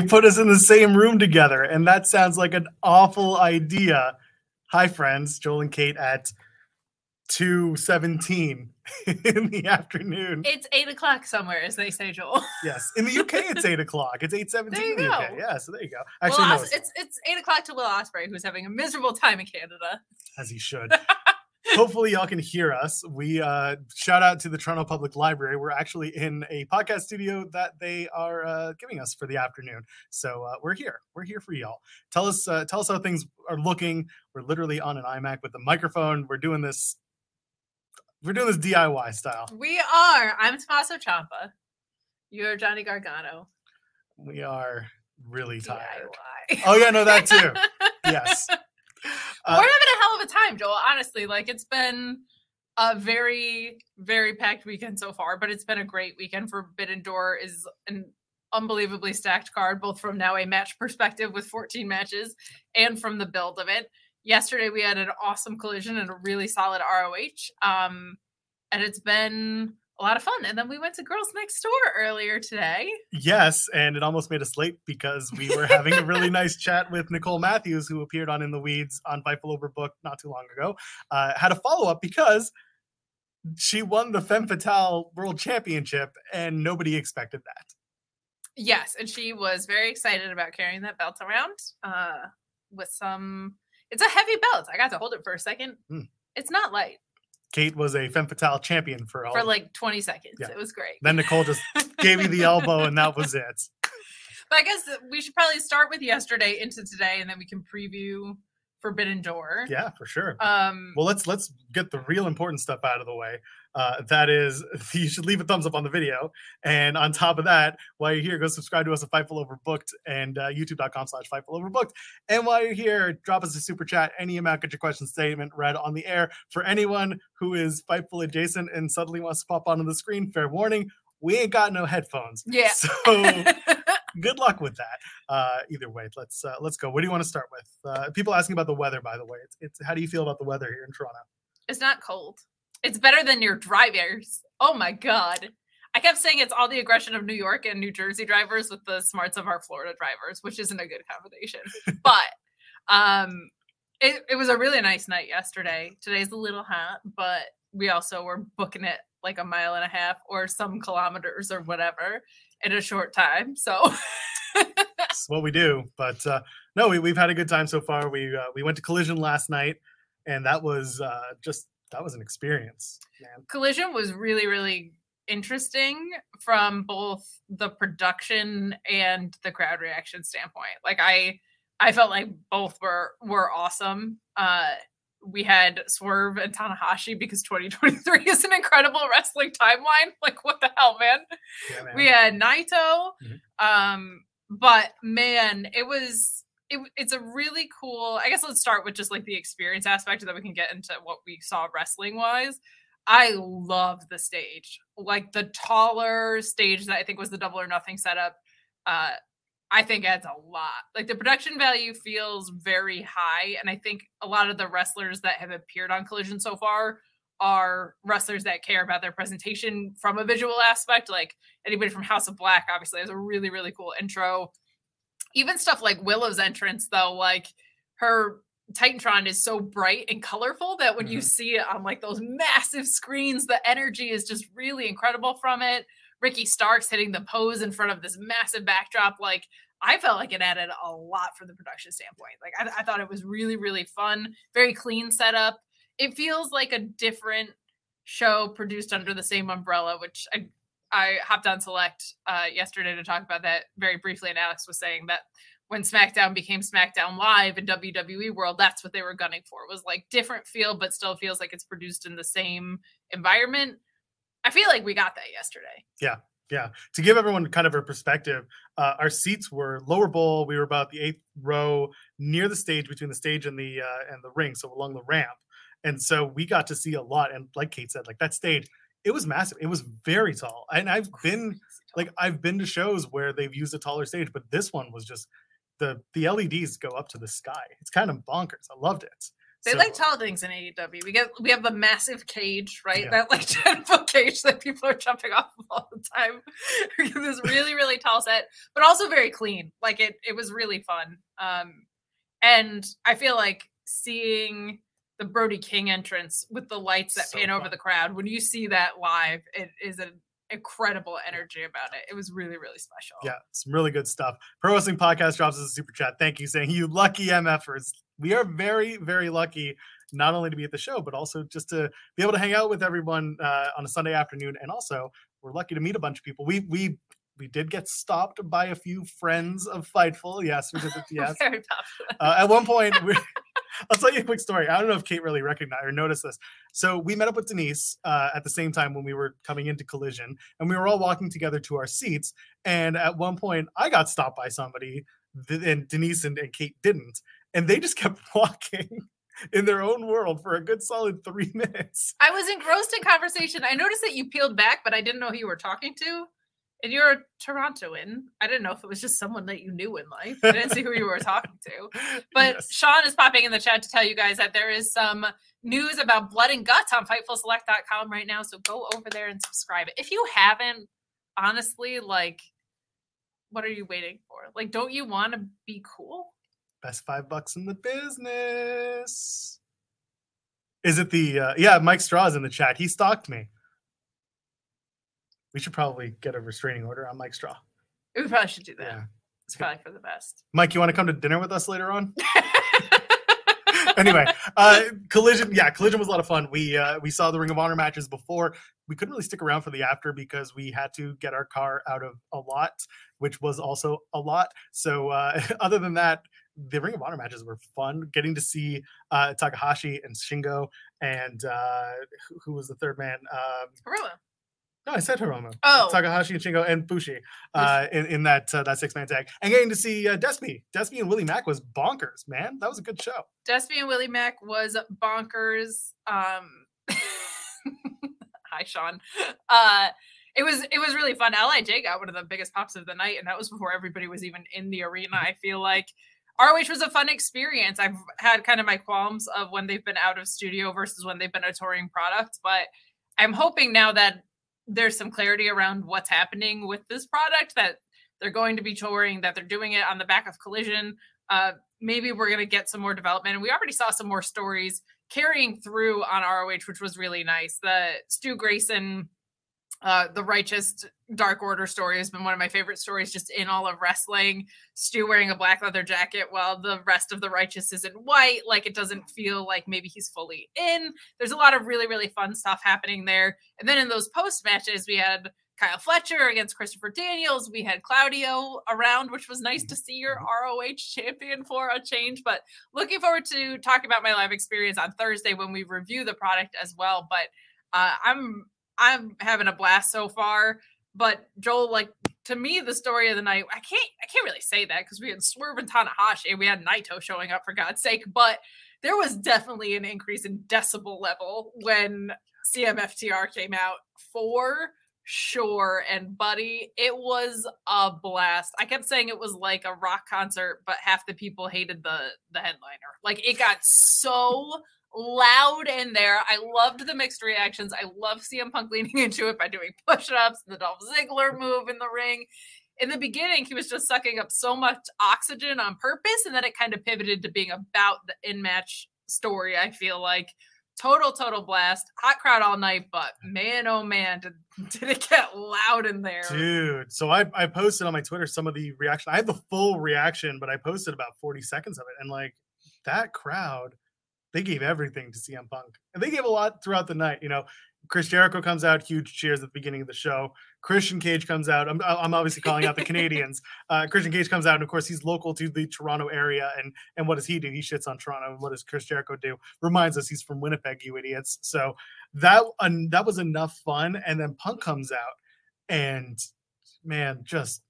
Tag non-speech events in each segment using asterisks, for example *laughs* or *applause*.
They put us in the same room together, and that sounds like an awful idea. Hi, friends, Joel and Kate at two seventeen *laughs* in the afternoon. It's eight o'clock somewhere, as they say, Joel. *laughs* Yes, in the UK it's eight o'clock. It's eight seventeen There in you the UK. go. Yeah, so there you go. Actually, no, Os- it's it's eight o'clock to Will Ospreay, who's having a miserable time in Canada. as he should. *laughs* Hopefully, y'all can hear us. We uh, shout out to the Toronto Public Library. We're actually in a podcast studio that they are uh, giving us for the afternoon. So uh, we're here. We're here for y'all. Tell us, uh, tell us how things are looking. We're literally on an iMac with the microphone. We're doing this. We're doing this DIY style. We are. I'm Tommaso Ciampa. You're Johnny Gargano. We are really tired. DIY. Oh yeah, no, that too. *laughs* Yes. We're Uh, having a hell of a time, Joel. Honestly, like it's been a very, very packed weekend so far, but it's been a great weekend Forbidden Door. Is an unbelievably stacked card, both from now a match perspective with 14 matches and from the build of it. Yesterday we had an awesome collision and a really solid ROH. Um, and it's been a lot of fun. And then we went to Girls Next Door earlier today. Yes, and it almost made us late because we were having a really nice chat with Nicole Matthews, who appeared on In the Weeds on Fightful Overbooked not too long ago. Uh, had a follow up because she won the Femme Fatale World Championship, and nobody expected that. Yes, and she was very excited about carrying that belt around uh, with some. It's a heavy belt. I got to hold it for a second. Hmm. It's not light Kate was a Femme Fatale champion for all. for like 20 seconds. Yeah. It was great. then Nicole just *laughs* gave you the elbow, and that was it. But I guess we should probably start with yesterday into today, and then we can preview Forbidden Door. Yeah, for sure. Um. Well, let's let's get the real important stuff out of the way. Uh, that is, *laughs* you should leave a thumbs up on the video, and on top of that, while you're here, go subscribe to us at Fightful Overbooked and uh, YouTube.com/slash Fightful Overbooked. And while you're here, drop us a super chat, any amount, get your question statement read on the air. For anyone who is Fightful adjacent and suddenly wants to pop onto the screen, fair warning, we ain't got no headphones. Yeah. *laughs* So *laughs* good luck with that. Uh, either way, let's uh, let's go. What do you want to start with? Uh, people asking about the weather, by the way. It's, it's how do you feel about the weather here in Toronto? it's not cold. It's better than your drivers. Oh my god. I kept saying it's all the aggression of New York and New Jersey drivers with the smarts of our Florida drivers, which isn't a good combination. *laughs* but um it, it was a really nice night yesterday. Today's a little hot, but we also were booking it like a mile and a half or some kilometers or whatever in a short time. So *laughs* That's what we do. But uh, no, we, we've had a good time so far. We uh, we went to Collision last night, and that was uh, just that was an experience, man. Collision was really, really interesting from both the production and the crowd reaction standpoint. Like I I felt like both were were awesome. Uh we had Swerve and Tanahashi because 2023 *laughs* is an incredible wrestling timeline. Like what the hell, man? Yeah, man. We had Naito. Mhm. Um, but man, it was it, it's a really cool. I guess let's start with just like the experience aspect, then we can get into what we saw wrestling wise. I love the stage, like the taller stage that I think was the double or nothing setup. Uh, I think adds a lot. Like the production value feels very high, and I think a lot of the wrestlers that have appeared on Collision so far are wrestlers that care about their presentation from a visual aspect. Like anybody from House of Black, obviously, has a really really cool intro. Even stuff like Willow's entrance, though, like her Titantron is so bright and colorful that when you Mhm. see it on like those massive screens, the energy is just really incredible from it. Ricky Starks hitting the pose in front of this massive backdrop. Like I felt like it added a lot from the production standpoint. Like I, I thought it was really, really fun, very clean setup. It feels like a different show produced under the same umbrella, which I I hopped on Select uh, yesterday to talk about that very briefly, and Alex was saying that when SmackDown became SmackDown Live in WWE World, that's what they were gunning for. It was like different feel, but still feels like it's produced in the same environment. I feel like we got that yesterday. Yeah, yeah. To give everyone kind of a perspective, uh, our seats were lower bowl. We were about the eighth row near the stage, between the stage and the uh, and the ring, so along the ramp. And so we got to see a lot. And like Kate said, like that stage, it was massive. It was very tall. And I've been like I've been to shows where they've used a taller stage, but this one was just the the LEDs go up to the sky. It's kind of bonkers. I loved it. They so, like tall things in AEW. We get we have the massive cage, right? Yeah. That like *laughs* ten foot cage that people are jumping off of all the time. *laughs* this really really tall set, but also very clean. Like it it was really fun. Um, and I feel like seeing the Brody King entrance with the lights that so pan fun. over the crowd. When you see that live, it is an incredible energy about it. It was really, really special. Yeah, some really good stuff. Pro Wrestling Podcast drops us a super chat. Thank you, saying you lucky MFers. We are very, very lucky not only to be at the show, but also just to be able to hang out with everyone uh, on a Sunday afternoon. And also, we're lucky to meet a bunch of people. We we we did get stopped by a few friends of Fightful. Yes, we did. Yes. *laughs* Very tough. Uh, at one point, we, *laughs* I'll tell you a quick story. I don't know if Kate really recognized or noticed this. So we met up with Denise uh, at the same time when we were coming into Collision, and we were all walking together to our seats. And at one point, I got stopped by somebody, and Denise and, and Kate didn't, and they just *laughs* kept walking in their own world for a good solid three *laughs* minutes. I was engrossed in conversation. I noticed that you peeled back, but I didn't know who you were talking to. And you're a Torontoan. I didn't know if it was just someone that you knew in life. I didn't see who you were talking to. *laughs* But yes. Sean is popping in the chat to tell you guys that there is some news about blood and guts on FightfulSelect.com right now. So go over there and subscribe. If you haven't, honestly, like, what are you waiting for? Like, don't you want to be cool? Best five bucks in the business. Is it the uh, yeah? Mike Straw's in the chat. He stalked me. We should probably get a restraining order on Mike Straw. We probably should do that. Yeah. It's probably for the best. Mike, you want to come to dinner with us later on? *laughs* anyway, uh, collision. Yeah, collision was a lot of fun. We uh, we saw the Ring of Honor matches before. We couldn't really stick around for the after because we had to get our car out of a lot, which was also a lot. So uh, *laughs* other than that, the Ring of Honor matches were fun. Getting to see uh, Takahashi and Shingo, and uh, who, who was the third man? Um, no, I said Hiromu. Oh, Takahashi and Shingo and Bushi uh, in, in that uh, that six man tag, and getting to see uh, Despy, Despy and Willie Mack was bonkers, man. That was a good show. Despy and Willie Mack was bonkers. Um, *laughs* hi, Sean. Uh, it was it was really fun. Lij got one of the biggest pops of the night, and that was before everybody was even in the arena. I feel like ROH was a fun experience. I've had kind of my qualms of when they've been out of studio versus when they've been a touring product, but I'm hoping now that there's some clarity around what's happening with this product that they're going to be touring that they're doing it on the back of collision. Uh, maybe we're going to get some more development and we already saw some more stories carrying through on roh which was really nice. The stu grayson uh, the righteous dark order story has been one of my favorite stories just in all of wrestling. Stu wearing a black leather jacket while the rest of the righteous is in white like it doesn't feel like maybe he's fully in. There's a lot of really really fun stuff happening there. And then in those post matches we had kyle fletcher against christopher daniels. We had claudio around which was nice to see your roh champion for a change. But looking forward to talking about my live experience on thursday when we review the product as well. But uh, i'm I'm having a blast so far. But Joel, like to me, the story of the night, I can't I can't really say that because we had Swerve and Tanahashi, and we had Naito showing up for God's sake, but there was definitely an increase in decibel level when CMFTR came out for sure. And buddy, it was a blast. I kept saying it was like a rock concert, but half the people hated the the headliner. Like it got so loud in there. I loved the mixed reactions. I love CM Punk leaning *laughs* into it by doing push-ups, the Dolph Ziggler move in the ring. In the beginning, he was just sucking up so much oxygen on purpose, and then it kind of pivoted to being about the in-match story. I feel like total total blast. Hot crowd all night, but man, oh man, did, *laughs* did it get loud in there? Dude, so I, I posted on my Twitter some of the reaction. I had the full reaction, but I posted about 40 seconds of it. And like that crowd, they gave everything to CM Punk. And they gave a lot throughout the night. You know, Chris Jericho comes out, huge cheers at the beginning of the show. Christian Cage comes out. I'm, I'm obviously calling out the Canadians. *laughs* Uh, Christian Cage comes out, and of course, he's local to the Toronto area. And and what does he do? He shits on Toronto. And what does Chris Jericho do? Reminds us he's from Winnipeg, you idiots. So that that was enough fun. And then Punk comes out, and man, just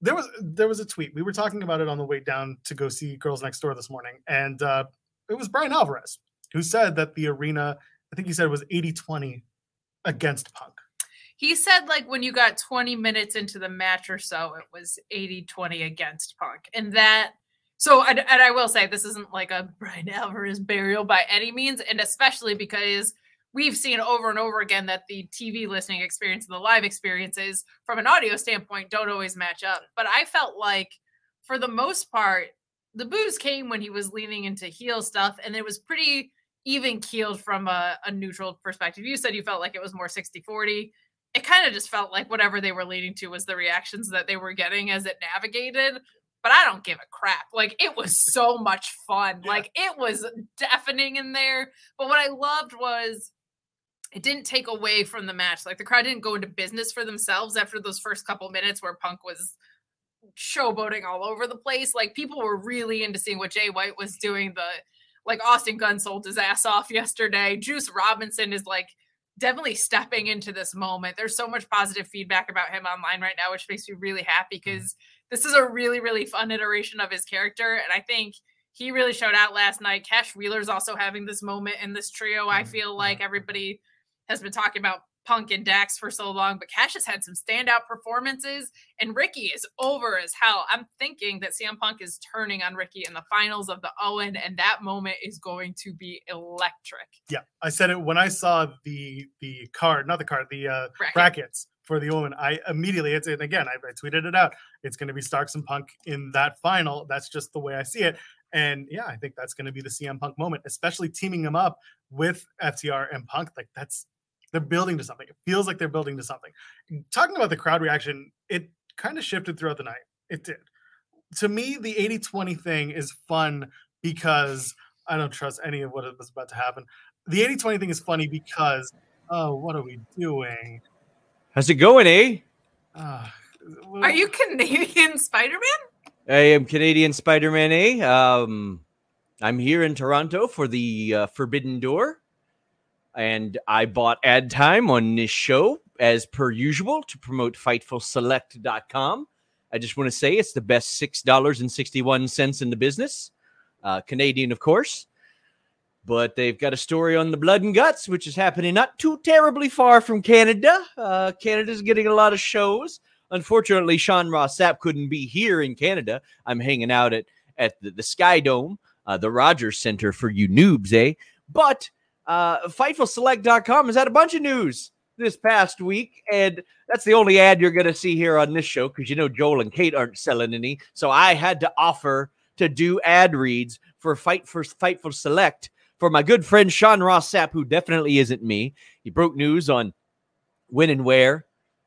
there was there was a tweet. We were talking about it on the way down to go see Girls Next Door this morning, and uh, it was Brian Alvarez who said that the arena I think he said it was 80 20 against Punk. He said, like, when you got 20 minutes into the match or so, it was 80 20 against Punk. And that, so, and, and I will say, this isn't like a Brian Alvarez burial by any means. And especially because we've seen over and over again that the TV listening experience and the live experiences, from an audio standpoint, don't always match up. But I felt like, for the most part, the booze came when he was leaning into heel stuff, and it was pretty even keeled from a, a, neutral perspective. You said you felt like it was more 60 40. It kind of just felt like whatever they were leading to was the reactions that they were getting as it navigated. But I don't give a crap. Like it was so much fun. Yeah. Like it was deafening in there. But what I loved was it didn't take away from the match. Like the crowd didn't go into business for themselves after those first couple minutes where Punk was showboating all over the place. Like people were really into seeing what Jay White was doing. The like Austin Gunn sold his ass off yesterday. Juice Robinson is like definitely stepping into this moment. There's so much positive feedback about him online right now, which makes me really happy because mm-hmm. this is a really, really fun iteration of his character. And I think he really showed out last night. Cash Wheeler's also having this moment in this trio. I mm-hmm. feel like mm-hmm. everybody has been talking about Punk and Dax for so long, but Cash has had some standout performances, and Ricky is over as hell. I'm thinking that CM Punk is turning on Ricky in the finals of the Owen, and that moment is going to be electric. Yeah, I said it when I saw the the card, not the card, the uh, Bracket. brackets for the Owen. I immediately it's and again I, I tweeted it out. It's going to be Starks and Punk in that final. That's just the way I see it. And yeah, I think that's going to be the CM Punk moment, especially teaming them up with FTR and Punk. Like that's they're building to something. It feels like they're building to something. Talking about the crowd reaction, it kind of shifted throughout the night. It did. To me, the 80 20 thing is fun because I don't trust any of what was about to happen. The 80 20 thing is funny because, oh, what are we doing? How's it going, eh? Uh, are you Canadian Spider Man? I am Canadian Spider Man, eh? Um, I'm here in Toronto for the uh, Forbidden Door and I bought ad time on this show as per usual to promote FightfulSelect.com. I just want to say it's the best $6.61 in the business. Uh, Canadian, of course. But they've got a story on the blood and guts, which is happening not too terribly far from Canada. Uh, Canada's getting a lot of shows. Unfortunately, Sean Ross Sapp couldn't be here in Canada. I'm hanging out at, at the, the Sky Dome, uh, the Rogers Center for you noobs, eh? But uh, FightfulSelect.com has had a bunch of news this past week, and that's the only ad you're going to see here on this show because you know Joel and Kate aren't selling any. So I had to offer to do ad reads for Fight for Fightful Select for my good friend Sean Ross Sapp, who definitely isn't me. He broke news on when and where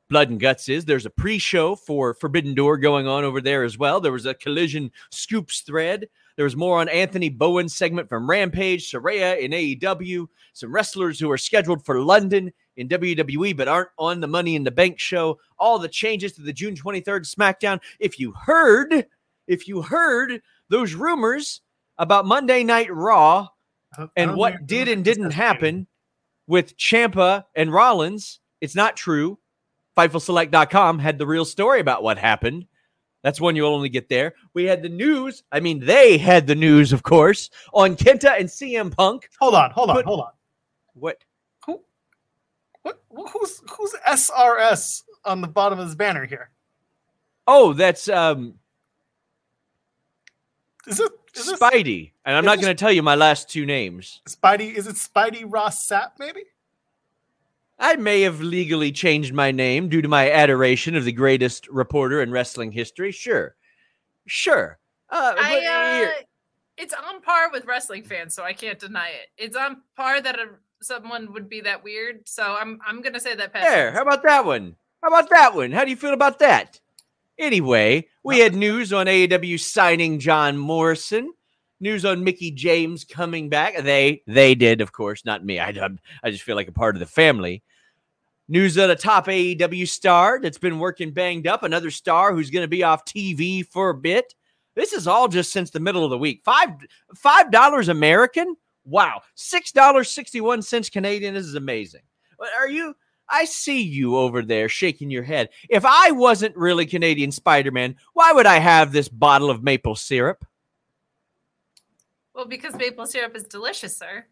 Blood and Guts is. There's a pre-show for Forbidden Door going on over there as well. There was a collision scoops thread there was more on Anthony Bowen's segment from Rampage, Saraya in AEW, some wrestlers who are scheduled for London in WWE but aren't on the Money in the Bank show, all the changes to the June 23rd SmackDown. If you heard, if you heard those rumors about Monday Night Raw and what did and didn't happen with Ciampa and Rollins, it's not true. FightfulSelect.com had the real story about what happened. That's one you'll only get there. We had the news. I mean, they had the news, of course, on Kenta and CM Punk. Hold on, hold on, but, hold on. What? Who? What? Who's who's SRS on the bottom of this banner here? Oh, that's um. Is it is Spidey? This, and I'm not going to tell you my last two names. Spidey is it Spidey Ross Sapp? Maybe. I may have legally changed my name due to my adoration of the greatest reporter in wrestling history. Sure. Sure. Uh, I, uh, it's on par with wrestling fans, so I can't deny it. It's on par that a, someone would be that weird. So I'm I'm gonna say that. Pat There. How about that one? How about that one? How do you feel about that? Anyway, we had news on AEW signing John Morrison. News on Mickie James coming back. They they did, of course, not me. I I just feel like a part of the family. News of a top AEW star that's been working banged up. Another star who's going to be off TV for a bit. This is all just since the middle of the week. Five five dollars American. Wow, six dollars sixty one cents Canadian. This is amazing. Are you? I see you over there shaking your head. If I wasn't really Canadian Spider Man, why would I have this bottle of maple syrup? Well, because maple syrup is delicious, sir.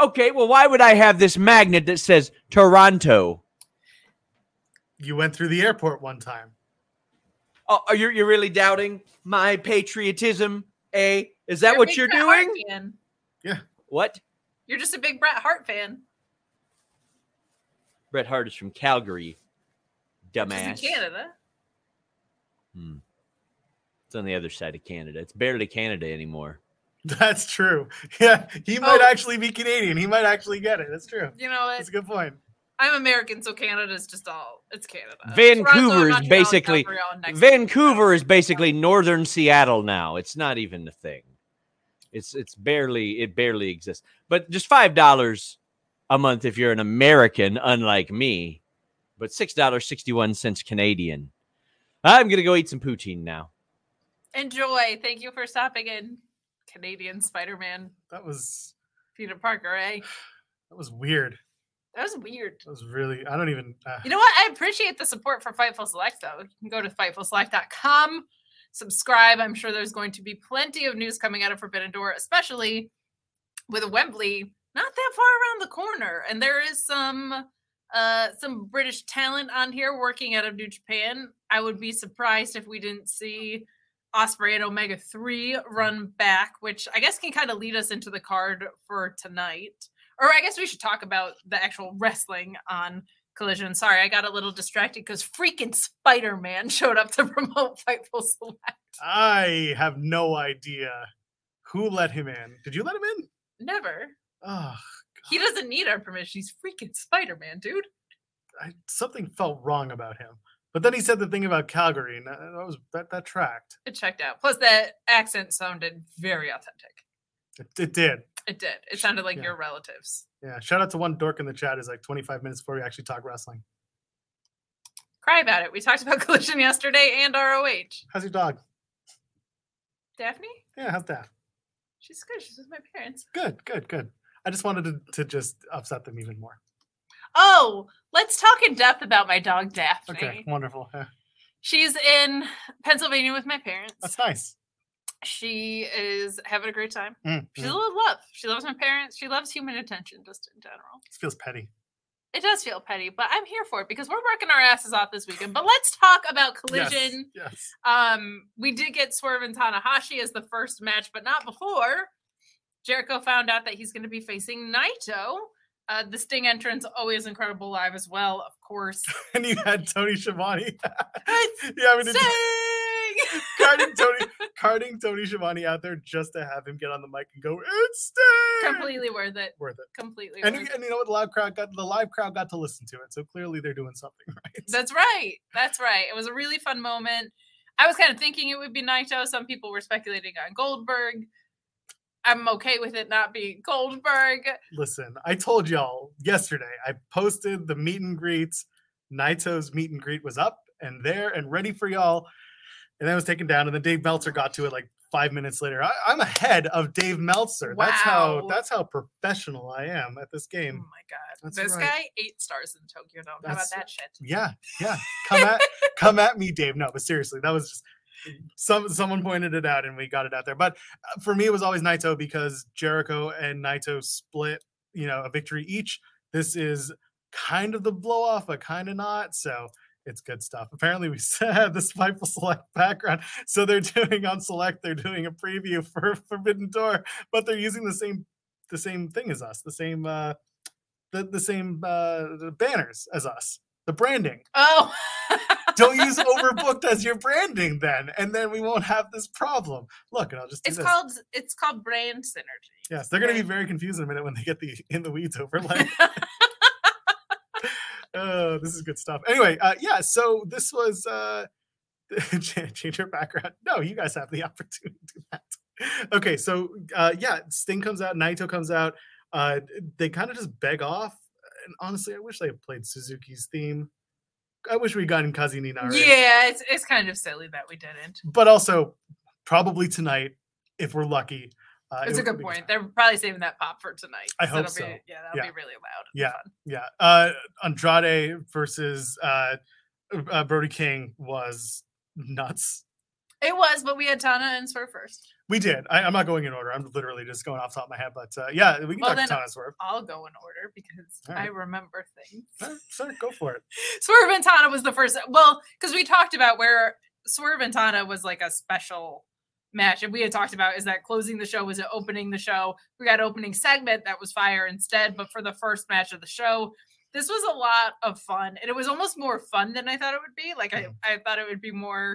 Okay, well, why would I have this magnet that says Toronto? You went through the airport one time. Oh, are you you're really doubting my patriotism? Eh? Is that You're a what big you're Bret Hart doing? fan. What? You're just a big Bret Hart fan. Bret Hart is from Calgary, Which dumbass. is in Canada. Hmm. It's on the other side of Canada. It's barely Canada anymore. That's true. *laughs* Yeah, he might Oh. actually be Canadian. He might actually get it. That's true. You know what? That's a good point. I'm American, so Canada's just all it's Canada. Vancouver Toronto, is basically- Calgary, all next to each Vancouver other. is basically northern Seattle now. It's not even a thing. It's it's barely it barely exists. But just five dollars a month if you're an American, unlike me. But six dollars sixty one cents Canadian. I'm gonna go eat some poutine now. Enjoy. Thank you for stopping in, Canadian Spider-Man That was Peter Parker. Eh? that was weird. That was weird. That was really. I don't even. Uh, You know what? I appreciate the support for Fightful Select, though. You can go to FightfulSelect.com, subscribe. I'm sure there's going to be plenty of news coming out of Forbidden Door, especially with a Wembley not that far around the corner. And there is some uh some British talent on here working out of New Japan. I would be surprised if we didn't see Ospreay and Omega 3 run mm. back, which I guess can kind of lead us into the card for tonight. Or I guess we should talk about the actual wrestling on Collision. Sorry, I got a little distracted because freaking Spider Man *laughs* showed up to promote Fightful Select. I have no idea who let him in. Did you let him in? Never. Oh, God. He doesn't need our permission. He's freaking Spider Man, dude. I, something felt wrong about him. But then he said the thing about Calgary, and that, was that that tracked. It checked out. Plus, that accent sounded very authentic. It, it did. It did. It sounded like Yeah. your relatives. Yeah. Shout out to one dork in the chat. Is like 25 minutes before we actually talk wrestling. Cry about it. We talked about *laughs* Collision yesterday and ROH. How's your dog? Daphne? Yeah, how's that? She's good. She's with my parents. Good, good, good. I just wanted to, to just upset them even more. Oh, let's talk in depth about my dog Daphne. Okay, wonderful. Yeah, She's in Pennsylvania with my parents. that's nice. She is having a great time. Mm, She's mm. a little love. She loves my parents. She loves human attention just in general. It feels petty. It does feel petty, but I'm here for it because we're working our asses off this weekend. But let's talk about Yes, Collision. Yes. Um, we did get Swerve and Tanahashi as the first match, but not before. Jericho found out that he's going to be facing Naito. Uh, the Sting entrance always incredible live as well, of course. *laughs* And you had Tony Schiavone. *laughs* Yeah, I mean, Sting! *laughs* carting Tony, carding Tony Schiavone out there just to have him get on the mic and go, "It's Sting!" Completely worth it. worth it. Completely And, worth it. and you know what? The live crowd got the live crowd got to listen to it, so clearly they're doing something right. That's right. That's right. It was a really fun moment. I was kind of thinking it would be Naito. Some people were speculating on Goldberg. I'm okay with it not being Goldberg. Listen, I told y'all yesterday. I posted the meet and greets. Naito's meet and greet was up and there and ready for y'all, and then it was taken down. And then Dave Meltzer got to it like five minutes later. I, I'm ahead of Dave Meltzer. That's how Wow. that's how professional I am at this oh game. Oh my god. That's this right. guy, eight stars in Tokyo Dome. How about that shit? Yeah, yeah. *laughs* Come at come at me, Dave. No, but seriously, that was just some someone pointed it out and we got it out there. But uh, for me, it was always Naito because Jericho and Naito split, you know, a victory each. This is kind of the blow off, but kind of not. So it's good stuff. Apparently, we *laughs* have the Spiteful Select background. So they're doing on Select, they're doing a preview for *laughs* Forbidden Door, but they're using the same the same thing as us, the same uh the, the same uh the banners as us, the branding. Oh, *laughs* Don't use overbooked as your branding then, and then we won't have this problem. Look, and I'll just It's this. called it's called brand synergy. yes, they're gonna be very confused in a minute when they get the in the weeds overlay. *laughs* Oh, *laughs* this is good stuff. Anyway, uh, yeah. So this was uh, *laughs* change your background. No, you guys have the opportunity to do that. Okay, so uh, yeah, Sting comes out, Naito comes out. Uh, they kind of just beg off. And honestly, I wish they had played Suzuki's theme. I wish we'd gotten Kaze ni Nare. already. yeah, it's it's kind of silly that we didn't. but also probably tonight if we're lucky. Uh, a good point. They're probably saving that pop for tonight. I hope so. Be, yeah, that'll Yeah. be really loud. Yeah. Yeah. Uh, Andrade versus uh, uh, Brody King was nuts. It was, but we had Tana and Swerve first. We did. I, I'm not going in order. I'm literally just going off the top of my head. But uh, yeah, we can Well, talk then- Tana Swerve. I'll go in order because All I remember things. Uh, Sure, go for it. *laughs* Swerve and Tana was the first. Well, because we talked about where Swerve and Tana was like a special match, and we had talked about is that closing the show was it opening the show. We got opening segment that was fire instead, but for the first match of the show, this was a lot of fun, and it was almost more fun than I thought it would be. Like I, I thought it would be more.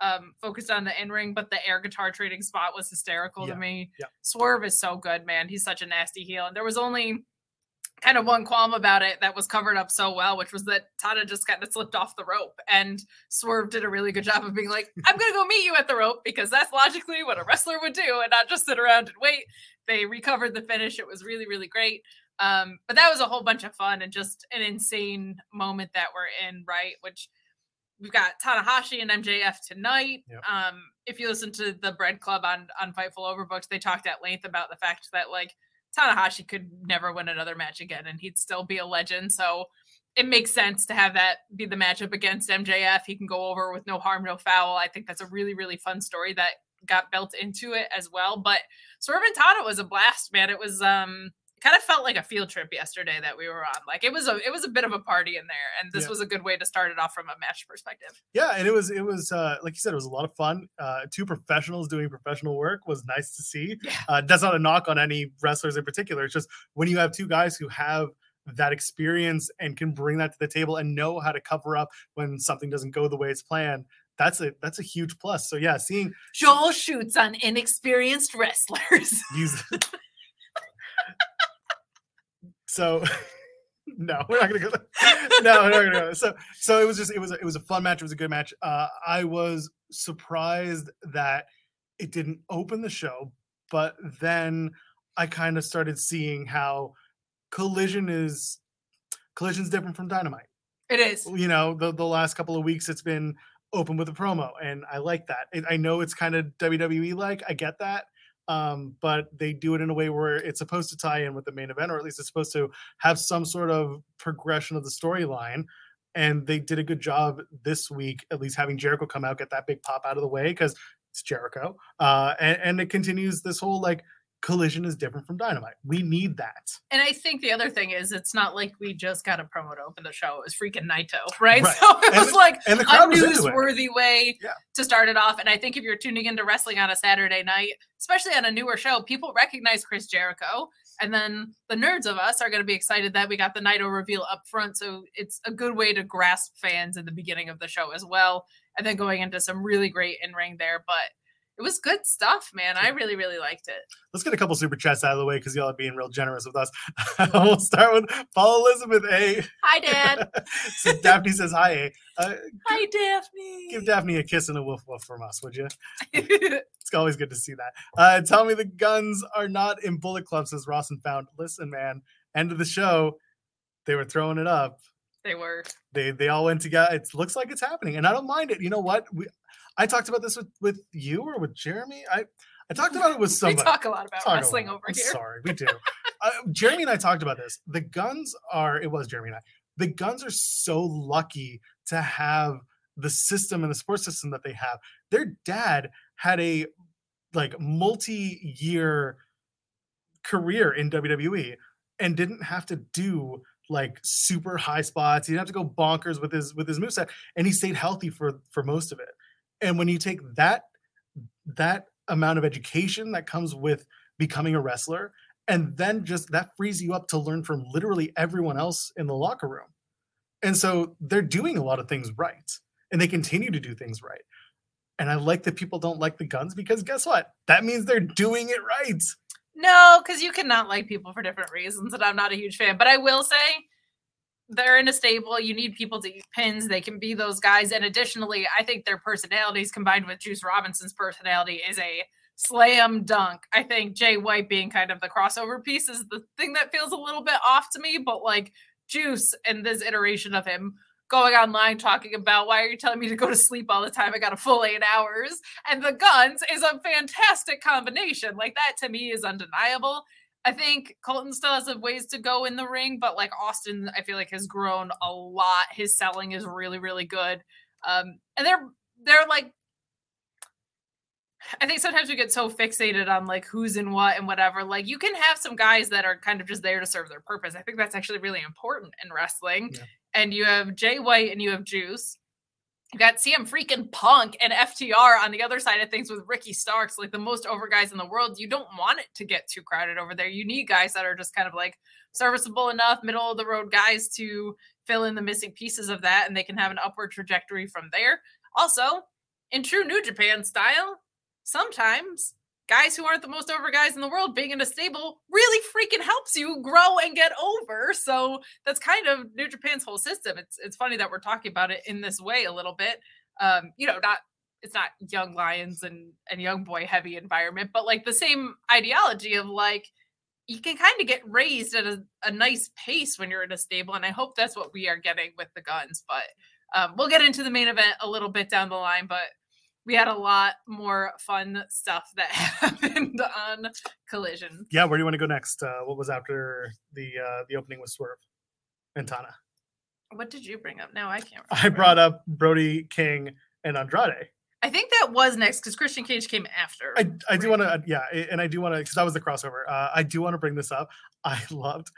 Um focused on the in ring, but the air guitar trading spot was hysterical Yeah, to me. yeah. Swerve is so good, man. He's such a nasty heel. And there was only kind of one qualm about it that was covered up so well, which was that Tana just kind of slipped off the rope. And Swerve did a really good job of being like, I'm gonna go meet you at the rope because that's logically what a wrestler would do and not just sit around and wait. They recovered the finish. It was really, really great. Um, but that was a whole bunch of fun and just an insane moment that we're in, right? Which we've got Tanahashi and MJF tonight. Yep. Um, if you listen to the Bread Club on on Fightful Overbooked, they talked at length about the fact that like Tanahashi could never win another match again, and he'd still be a legend. So it makes sense to have that be the matchup against MJF. He can go over with no harm, no foul. I think that's a really, really fun story that got built into it as well. But Swerve and Tana was a blast, man. It was um it kind of felt like a field trip yesterday that we were on. Like it was a it was a bit of a party in there, and this Yeah. was a good way to start it off from a match perspective. Yeah, and it was it was uh, like you said, it was a lot of fun. Uh, two professionals doing professional work was nice to see. Yeah. Uh, that's not a knock on any wrestlers in particular. It's just when you have two guys who have that experience and can bring that to the table and know how to cover up when something doesn't go the way it's planned. That's a that's a huge plus. So yeah, seeing Joel shoots on inexperienced wrestlers. use so *laughs* no we're not gonna go there. no we're not gonna go there. so so it was just it was a, it was a fun match it was a good match uh i was surprised that it didn't open the show but then i kind of started seeing how collision is collision's different from dynamite It is. you know the, the last couple of weeks it's been open with a promo and i like that i know it's kind of wwe like i get that um, but they do it in a way where it's supposed to tie in with the main event or at least it's supposed to have some sort of progression of the storyline and they did a good job this week at least having jericho come out get that big pop out of the way because it's jericho uh, and, and it continues this whole like collision is different from dynamite we need that And I think the other thing is, it's not like we just got a promo to open the show. It was freaking Naito, *laughs* right? Right. *laughs* So it And was the- like a crowd was into it newsworthy way Yeah. to start it off. And I think if you're tuning into wrestling on a Saturday night, especially on a newer show, people recognize Chris Jericho. And then the nerds of us are going to be excited that we got the Naito reveal up front. So it's a good way to grasp fans in the beginning of the show as well. And then going into some really great in ring there. But it was good stuff, man. I really, really liked it. let's get a couple super chats out of the way because y'all are being real generous with us. *laughs* we'll start with Paul Elizabeth A. Hi, Dad. *laughs* so Daphne says hi. A. Uh, Hi, Daphne. give Daphne a kiss and a woof woof from us, would you? *laughs* It's always good to see that. Uh, tell me the guns are not in Bullet Club, says Ross and Found. Listen, man, end of the show, they were throwing it up. They were. They they all went together. It looks like it's happening, and I don't mind it. You know what? We I talked about this with with you or with Jeremy. I I talked about it with *laughs* somebody. We talk a lot about Talk wrestling lot. over I'm here. Sorry, we do. *laughs* uh, Jeremy and I talked about this. The guns are. It was Jeremy and I. the Guns are so lucky to have the system and the support system that they have. Their dad had a like multi-year career in WWE and didn't have to do like super high spots. He didn't have to go bonkers with his with his moveset, and he stayed healthy for for most of it. And when you take that that amount of education that comes with becoming a wrestler, and then just that frees you up to learn from literally everyone else in the locker room. And so they're doing a lot of things right, and they continue to do things right. And I like that people don't like the guns because guess what? That means they're doing it right. No, because you cannot like people for different reasons, and I'm not a huge fan. But I will say they're in a stable. You need people to eat pins. They can be those guys. And additionally, I think their personalities combined with Juice Robinson's personality is a slam dunk. I think Jay White being kind of the crossover piece is the thing that feels a little bit off to me. But like Juice and this iteration of him going online talking about why are you telling me to go to sleep all the time? I got a full eight hours. And the guns is a fantastic combination. Like that to me is undeniable. I think Colton still has ways to go in the ring, but like Austin, I feel like has grown a lot. His selling is really, really good. Um, and they're they're like I think sometimes we get so fixated on like who's in what and whatever. Like you can have some guys that are kind of just there to serve their purpose. I think that's actually really important in wrestling. Yeah. And you have Jay White and you have Juice. You got CM freaking Punk and FTR on the other side of things with Ricky Starks, like the most over guys in the world. You don't want it to get too crowded over there. You need guys that are just kind of like serviceable enough, middle of the road guys to fill in the missing pieces of that, and they can have an upward trajectory from there. Also, in true New Japan style, sometimes guys who aren't the most over guys in the world being in a stable really freaking helps you grow and get over. So that's kind of New Japan's whole system. It's it's funny that we're talking about it in this way a little bit. Um, you know, not it's not young lions and and young boy heavy environment, but like the same ideology of like you can kind of get raised at a, a nice pace when you're in a stable, and I hope that's what we are getting with the guns. But um, we'll get into the main event a little bit down the line, but we had a lot more fun stuff that *laughs* happened on Collision. Yeah, where do you want to go next? Uh, what was after the uh, the opening with Swerve and Tana? What did you bring up? No, I can't. Remember. I brought up Brody King and Andrade. I think that was next because Christian Cage came after. I, I do want to, yeah, and I do want to, because that was the crossover. Uh, I do want to bring this up. I *laughs* loved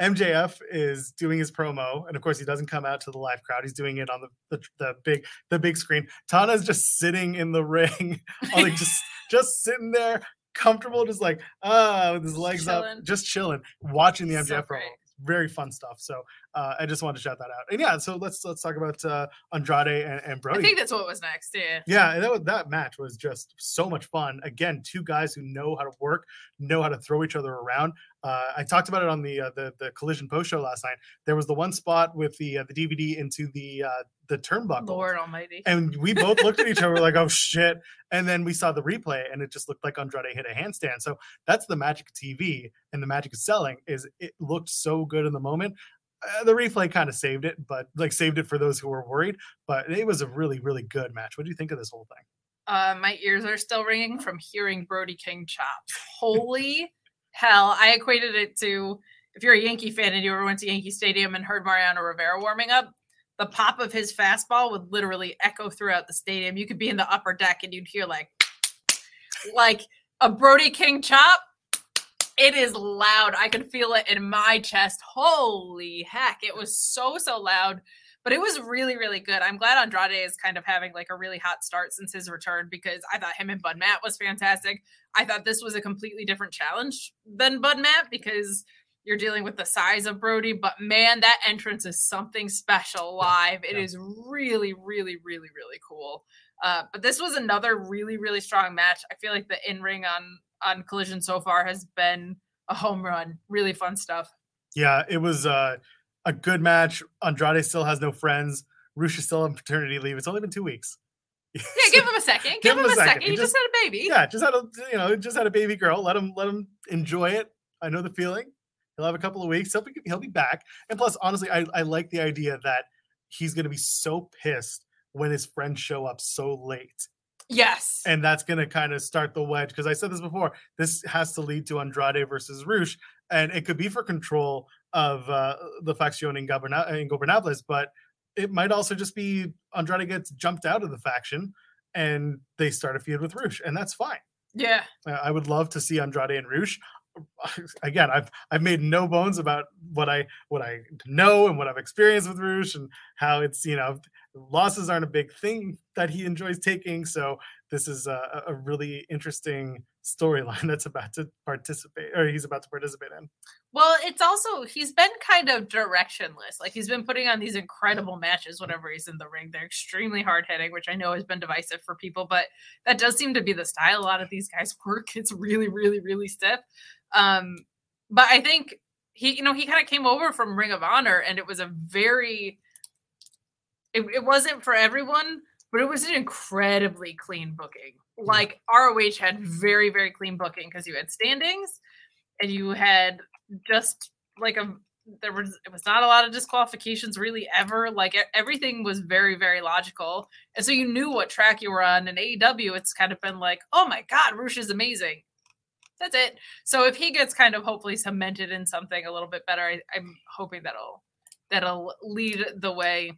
MJF is doing his promo, and of course he doesn't come out to the live crowd. He's doing it on the the, the big the big screen. Tana's just sitting in the *laughs* ring, like just *laughs* just sitting there, comfortable, just like ah, with his legs chilling. up, just chilling, watching the MJF so promo. Very fun stuff. So uh, I just wanted to shout that out. And yeah, so let's let's talk about uh, Andrade and, and Brody. I think that's what was next. Yeah. Yeah, that was, that match was just so much fun. Again, two guys who know how to work, know how to throw each other around. Uh, I talked about it on the, uh, the the collision post show last night. There was the one spot with the uh, the DVD into the uh, the turnbuckle. Lord Almighty! And we both looked at each other like, "Oh shit!" And then we saw the replay, and it just looked like Andrade hit a handstand. So that's the magic of TV and the magic of selling. Is it looked so good in the moment. Uh, the replay kind of saved it, but like saved it for those who were worried. But it was a really really good match. What do you think of this whole thing? Uh, my ears are still ringing from hearing Brody King chops. Holy hell. I equated it to if you're a Yankee fan and you ever went to Yankee Stadium and heard Mariano Rivera warming up, the pop of his fastball would literally echo throughout the stadium. You could be in the upper deck and you'd hear like like a Brody King chop. It is loud. I could feel it in my chest. Holy heck. It was so so loud but it was really really good. I'm glad andrade is kind of having like a really hot start since his return because i thought him and bud matt was fantastic. I thought this was a completely different challenge than bud matt because you're dealing with the size of brody but man that entrance is something special live. It yeah. is really really really really cool. Uh, but this was another really really strong match. I feel like the in-ring on on collision so far has been a home run. Really fun stuff. Yeah it was uh a good match. Andrade still has no friends. Rush is still on paternity leave. It's only been two weeks. Yeah, give him a second. *laughs* Give, give him, him, a second. second. He, he just, just, had a baby. Yeah, just had a you know just had a baby girl. Let him let him enjoy it. I know the feeling. He'll have a couple of weeks. He'll be he'll be back. And plus, honestly, I, I like the idea that he's going to be so pissed when his friends show up so late. Yes. And that's going to kind of start the wedge because I said this before. This has to lead to Andrade versus Rush, and it could be for control of uh, the faction in, Goberna- in Gobernables, but it might also just be Andrade gets jumped out of the faction and they start a feud with Rush, and that's fine. Yeah. Uh, I would love to see Andrade and Rush. *laughs* Again, I've I've made no bones about what I what I know and what I've experienced with Rush and how it's you know losses aren't a big thing that he enjoys taking. So this is a, a really interesting storyline *laughs* that's about to participate or he's about to participate in. Well, it's also he's been kind of directionless. Like he's been putting on these incredible matches whenever he's in the ring. They're extremely hard hitting, which I know has been divisive for people, but that does seem to be the style a lot of these guys *laughs* work. It's really, really, really stiff. Um, but I think he, you know, he kind of came over from Ring of Honor and it was a very it, it wasn't for everyone, but it was an incredibly clean booking. Like ROH had very, very clean booking because you had standings and you had just like a there was it was not a lot of disqualifications really ever. Like everything was very very logical. And so you knew what track you were on. And AEW it's kind of been like oh my god Rush is amazing. That's it. So if he gets kind of hopefully cemented in something a little bit better I, I'm hoping that'll that'll lead the way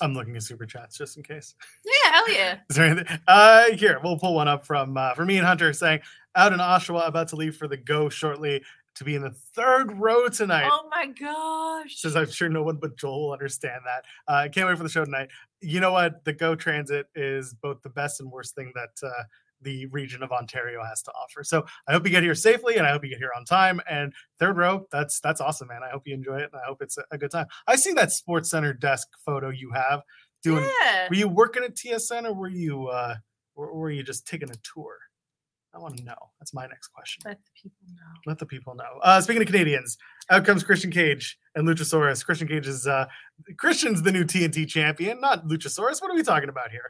I'm looking at super chats just in case. yeah hell yeah *laughs* Is there anything? Uh, here we'll pull one up from uh, for me and Hunter saying out in Oshawa, about to leave for the go shortly to be in the third row tonight. oh my gosh Says I'm sure no one but Joel will understand that. Uh, can't wait for the show tonight. You know what? The Go Transit is both the best and worst thing that uh, the region of Ontario has to offer. So I hope you get here safely, and I hope you get here on time. And third row, that's that's awesome, man. I hope you enjoy it, and I hope it's a, good time. I see that Sports Center desk photo you have doing. yeah Were you working at TSN, or were you uh, or were you just taking a tour? I want to know. That's my next question. let the people know Let the people know. Uh, speaking of Canadians, out comes Christian Cage and Luchasaurus. Christian Cage is uh, Christian's the new TNT champion, not Luchasaurus. What are we talking about here?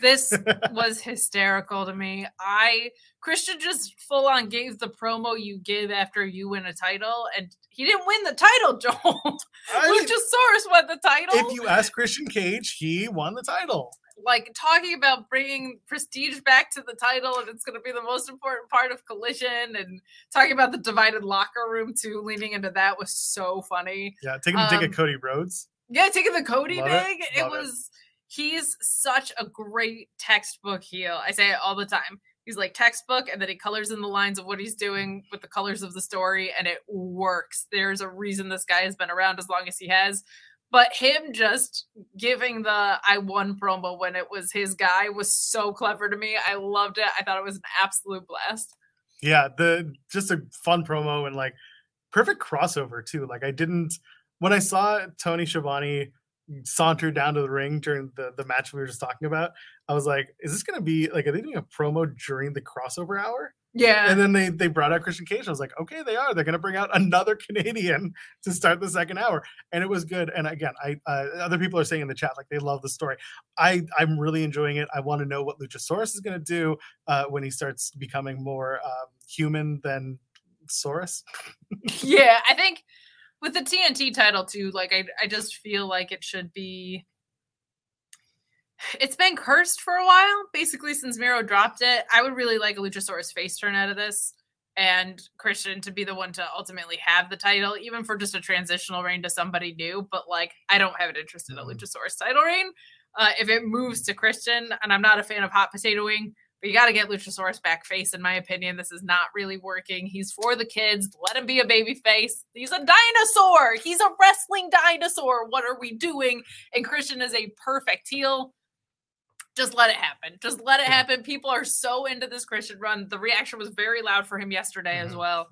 This *laughs* was hysterical to me. I Christian just full on gave the promo you give after you win a title, and he didn't win the title, *laughs* Joel. I mean, Luchasaurus won the title. if you ask Christian Cage, he won the title. like talking about bringing prestige back to the title, and it's going to be the most important part of Collision, and talking about the divided locker room too. Leaning into that was so funny. Yeah, taking the dig Um, at Cody Rhodes. Yeah, taking the Cody Love dig. It, it. was he's such a great textbook heel. I say it all the time. He's like textbook, and then he colors in the lines of what he's doing with the colors of the story, and it works. There's a reason this guy has been around as long as he has. But him just giving the I won promo when it was his guy was so clever to me. I loved it. I thought it was an absolute blast. Yeah, the just a fun promo and like perfect crossover too. Like I didn't when I saw Tony Schiavone saunter down to the ring during the the match we were just talking about, I was like, is this gonna be like are they doing a promo during the crossover hour? Yeah. And then they they brought out Christian Cage. I was like, okay, they are. They're gonna bring out *laughs* another Canadian to start the second hour, and it was good. And again, I uh, other people are saying in the chat like they love the story. I I'm really enjoying it. I want to know what Luchasaurus is gonna do uh, when he starts becoming more um, human than Saurus. *laughs* yeah, I think with the TNT title too, like I I just feel like it should be it's been cursed for a while, basically since Miro dropped it. I would really like a Luchasaurus face turn out of this and Christian to be the one to ultimately have the title, even for just a transitional reign to somebody new. But like I don't have an interest in a Mhm. Luchasaurus title reign. Uh, if it moves to Christian, and I'm not a fan of hot potatoing, but you got to get Luchasaurus back face, in my opinion. This is not really working. He's for the kids. Let him be a baby face. He's a dinosaur. He's a wrestling dinosaur. What are we doing? And Christian is a perfect heel. Just let it happen. Just let it happen. People are so into this Christian run. The reaction was very loud for him yesterday as Mhm. well.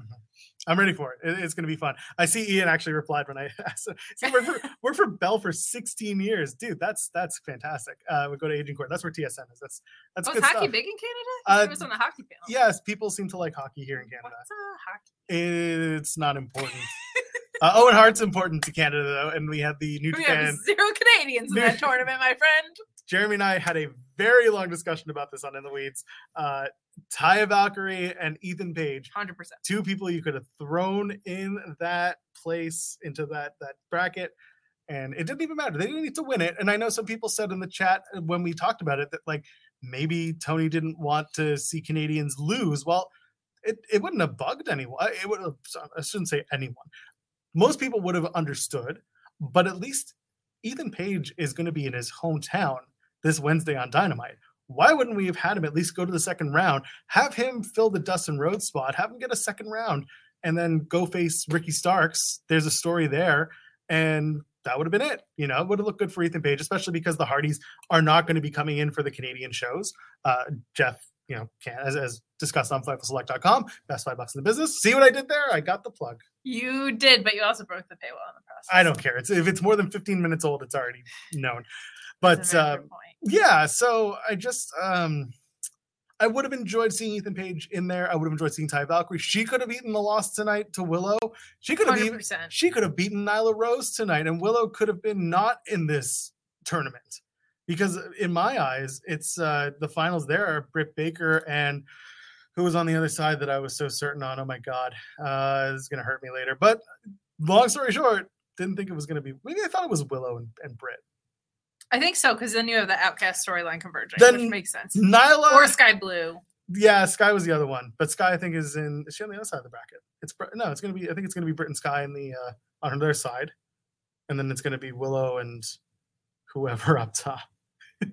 I'm ready for it. It- It's going to be fun. I see Ian actually replied when I *laughs* asked. See, work for, *laughs* for Bell for 16 years, dude. That's that's fantastic. Uh, we go to Agincourt. That's where TSN is. That's that's Oh, good hockey stuff. big in Canada? Uh, it was on the hockey panel. Yes, people seem to like hockey here in Canada. What's hockey? It's not important. *laughs* uh, Owen Hart's important to Canada though, and we had the New We have Japan. zero Canadians in that tournament, my friend. Jeremy and I had a very long discussion about this on In the Weeds. Uh, Taya Valkyrie and Ethan Page, 100%. two people you could have thrown in that place into that that bracket, and it didn't even matter. They didn't need to win it. And I know some people said in the chat when we talked about it that like maybe Tony didn't want to see Canadians lose. Well, it, it wouldn't have bugged anyone. It would have, I shouldn't say anyone. most people would have understood, but at least Ethan Page is going to be in his hometown this Wednesday on Dynamite. Why wouldn't we have had him at least go to the second round, have him fill the Dustin Rhodes spot, have him get a second round, and then go face Ricky Starks? There's a story there, and that would have been it. You know, it would have looked good for Ethan Page, especially because the Hardys are not going to be coming in for the Canadian shows. Uh, Jeff, you know, can as, as discussed on FightfulSelect.com, best five bucks in the business. See what I did there? I got the plug. You did, but you also broke the paywall in the process. I don't care. It's if it's more than 15 minutes old, it's already known. But uh, yeah, so I just um I would have enjoyed seeing Ethan Page in there. I would have enjoyed seeing Taya Valkyrie. She could have eaten the loss tonight to Willow. She could have even 100%. she could have beaten Nyla Rose tonight, and Willow could have been not in this tournament. Because in my eyes, it's uh the finals there are Britt Baker and who was on the other side that I was so certain on. Oh my god. Uh it's gonna hurt me later. But long story short, didn't think it was gonna be maybe I thought it was Willow and, and Britt. I think so because then you have the Outcast storyline converging, Then- which makes sense. Nyla Or Sky Blue. Yeah, Sky was the other one, but Sky I think is in. Is she on the other side of the bracket? It's no, it's gonna be. I think it's gonna be Britt and Sky in the uh, on their side, and then it's gonna be Willow and whoever *laughs* up top.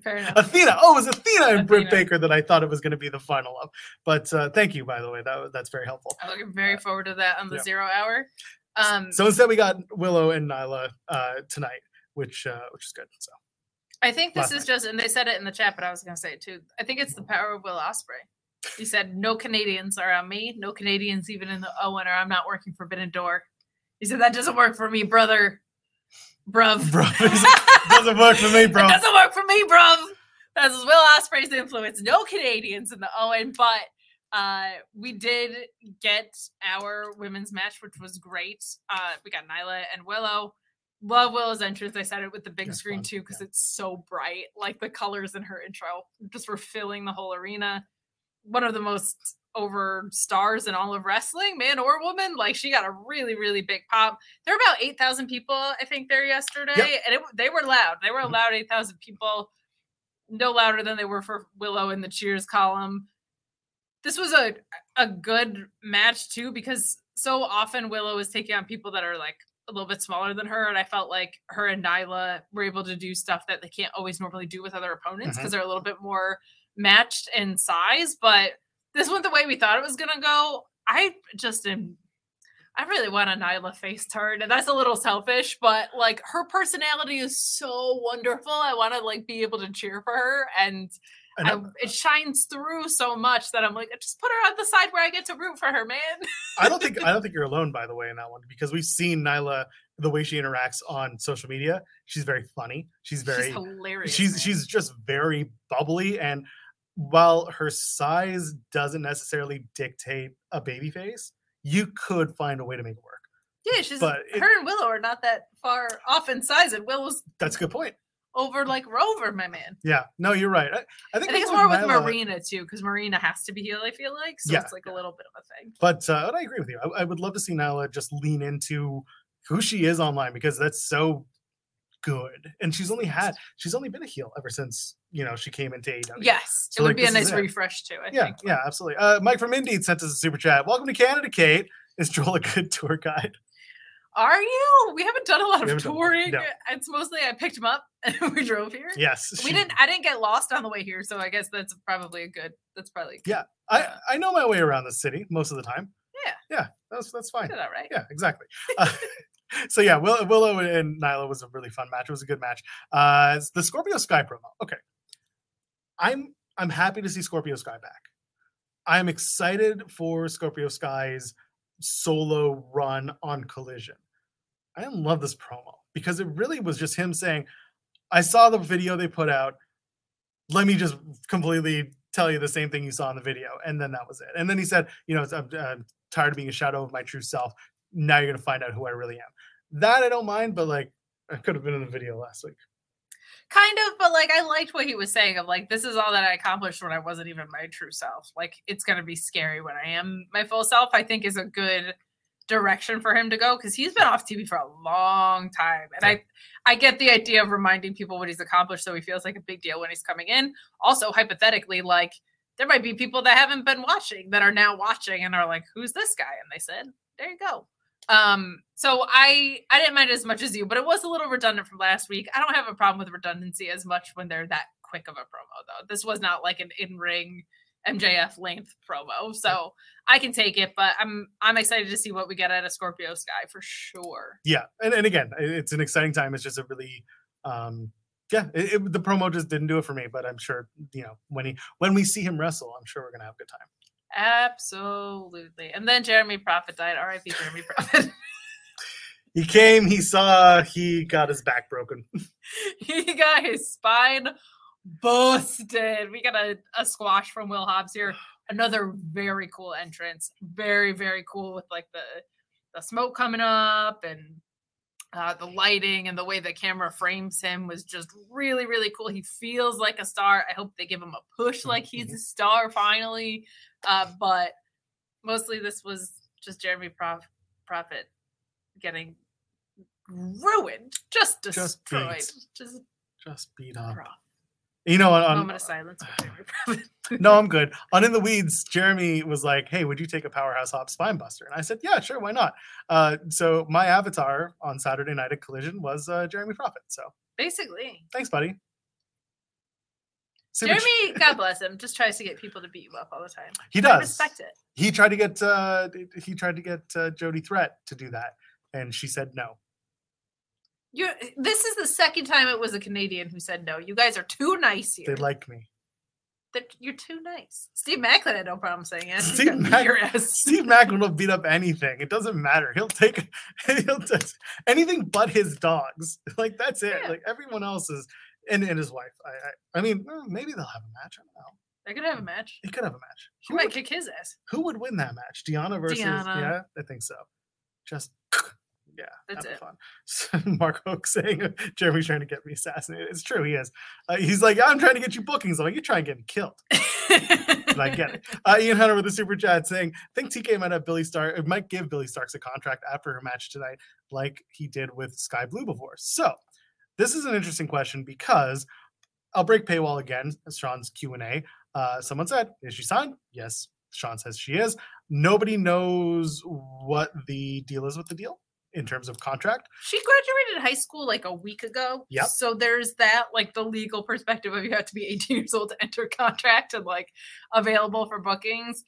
Fair enough. Athena. Oh, it was Athena and Britt Baker that I thought it was gonna be the final of. But uh, thank you, by the way. That that's very helpful. I'm looking very forward to that on the yeah. zero hour. Um, So instead, we got Willow and Nyla uh, tonight, which uh, which is good. So I think this last is night. just, and they said it in the chat, but I was going to say it too. I think it's the power of Will Ospreay. He said, "No Canadians are on me. No Canadians even in the Owen, or I'm not working Forbidden Door." He said that doesn't work for me, brother. Bruv. *laughs* It doesn't work for me, *laughs* bro. Doesn't work for me, bruv. That's Will Ospreay's influence. No Canadians in the Owen, but uh, we did get our women's match, which was great. Uh, we got Nyla and Willow. Love Willow's entrance. I said it with the big That's screen fun, too because yeah. it's so bright. Like the colors in her intro just were filling the whole arena. One of the most over stars in all of wrestling, man or woman. Like she got a really, really big pop. There were about eight thousand people, I think, there yesterday, and it, they were loud. They were a Mhm. loud eight thousand people. No louder than they were for Willow in the cheers column. This was a a good match too because so often Willow is taking on people that are like a little bit smaller than her, and I felt like her and Nyla were able to do stuff that they can't always normally do with other opponents because they're a little bit more matched in size. But this went the way we thought it was gonna go. I just am. I really want a Nyla face turn, and that's a little selfish, but like her personality is so wonderful. I want to like be able to cheer for her, and And I, it shines through so much that I'm like, just put her on the side where I get to root for her, man. I don't think I don't think you're *laughs* alone, by the way, in that one because we've seen Nyla the way she interacts on social media. She's very funny. She's very she's hilarious. she's man. she's just very bubbly and while her size doesn't necessarily dictate a baby face, you could find a way to make it work. yeah, she's but it- her and Willow are not that far off in size, and Willow's That's a good point. over like Rover, my man. Yeah, no, you're right. I, I I think, it's more with Nyla- Marina too, because Marina has to be heel. I feel like so Yeah, it's like a little bit of a thing. But uh, I agree with you. I, I would love to see Nyla just lean into who she is online because that's so good. And she's only had she's only been a heel ever since you know she came into AEW. Yes, So, it would be a nice refresh too. I yeah, think. yeah, absolutely. Uh, Mike from Indeed sent us a super chat. Welcome to Canada, Kate. Is Joel a good *laughs* tour guide? Are you? We haven't done a lot We of haven't done- touring. no. It's mostly I picked him up *laughs* and we drove here. Yes, We she- didn't. I didn't get lost on the way here, so I guess that's probably a good. That's probably Yeah, I I know my way around the city most of the time. Yeah. yeah, that's that's fine. did all right. Yeah, exactly. Uh, *laughs* so yeah, Will, Willow and Nyla was a really fun match. It was a good match. Uh, the Scorpio Sky promo. Okay, I'm I'm happy to see Scorpio Sky back. I'm excited for Scorpio Sky's solo run on Collision. I love this promo because it really was just him saying, "I saw the video they put out. Let me just completely tell you the same thing you saw in the video," and then that was it. And then he said, "You know, I'm, I'm tired of being a shadow of my true self. Now you're gonna find out who I really am." That I don't mind, but like I could have been in the video last week. Kind of, but like I liked what he was saying of like this is all that I accomplished when I wasn't even my true self. Like it's gonna be scary when I am my full self. I think is a good direction for him to go because he's been off TV for a long time, and I I get the idea of reminding people what he's accomplished so he feels like a big deal when he's coming in. Also, hypothetically, like there might be people that haven't been watching that are now watching and are like, "Who's this guy?" And they said, "There you go." Um, so I I didn't mind it as much as you, but it was a little redundant from last week. I don't have a problem with redundancy as much when they're that quick of a promo though. This was not like an in-ring MJF length promo. So I can take it, but I'm I'm excited to see what we get out of Scorpio Sky for sure. Yeah, and, and again, it's an exciting time. It's just a really, um, yeah, it, it- the promo just didn't do it for me. But I'm sure you know when he when we see him wrestle, I'm sure we're gonna have a good time. Absolutely. And then Jeremy Prophet died. R.I.P. Jeremy Prophet. *laughs* He came, he saw, he got his back broken. *laughs* he got his spine busted. We got a, a squash from Will Hobbs here. Another very cool entrance. Very, very cool with like the the smoke coming up and uh, the lighting and the way the camera frames him was just really, really cool. He feels like a star. I hope they give him a push like he's a star finally. Uh, but mostly this was just Jeremy Prof- Prophet getting ruined, just Just destroyed. beat. Just Just beat up. rough. You know, on, on- Moment of silence for Jeremy Prophet. no, I'm good. On in the weeds, Jeremy was like, "Hey, would you take a powerhouse Hobbs spine buster?" And I said, "Yeah, sure, why not?" Uh, so my avatar on Saturday night at Collision was uh, Jeremy Prophet. So Basically, thanks, buddy. Ch- Jeremy, God *laughs* bless him, just tries to get people to beat you up all the time. he I does. respect it. He tried to get uh, he tried to get uh, Jody Threat to do that, and she said no. You. This is the second time it was a Canadian who said no. You guys are too nice here. They liked me. That you're too nice. Steve Maclin had no problem saying it. *laughs* Steve Mac- Steve Mack will beat up anything. It doesn't matter. He'll take *laughs* he'll just anything but his dogs. *laughs* Like that's it. Yeah. Like everyone else is and, and his wife. I I, I mean maybe they'll have a match. I don't know. They could have a match. He could have a match. He Who might would, kick his ass. who would win that match? Deonna versus Deonna. yeah, I think so. Just yeah, That's it. fun. So *laughs* Mark Hook saying Jeremy's trying to get me assassinated. It's true, he is. Uh, he's like, I'm trying to get you bookings. I'm like, you're trying to get me killed. And I get it. *laughs* Uh, Ian Hunter with a super chat saying, I think TK might have Billy Stark, it might give Billie Starkz a contract after her match tonight, like he did with Sky Blue before. So this is an interesting question because I'll break paywall again, Sean's Q&A. Uh, someone said, is she signed? Yes. Sean says she is. Nobody knows what the deal is with the deal in terms of contract. She graduated high school like a week ago. Yep. So there's that, like the legal perspective of you have to be 18 years old to enter contract and like available for bookings.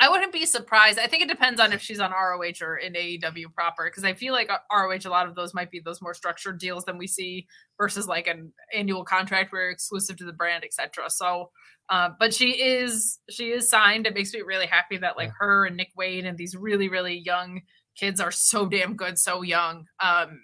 I wouldn't be surprised. I think it depends on if she's on ROH or in AEW proper, because I feel like uh, ROH, a lot of those might be those more structured deals than we see versus like an annual contract where you're exclusive to the brand, etc. So, uh, but she is she is signed. It makes me really happy that like her and Nick Wayne and these really really young kids are so damn good, so young. Um,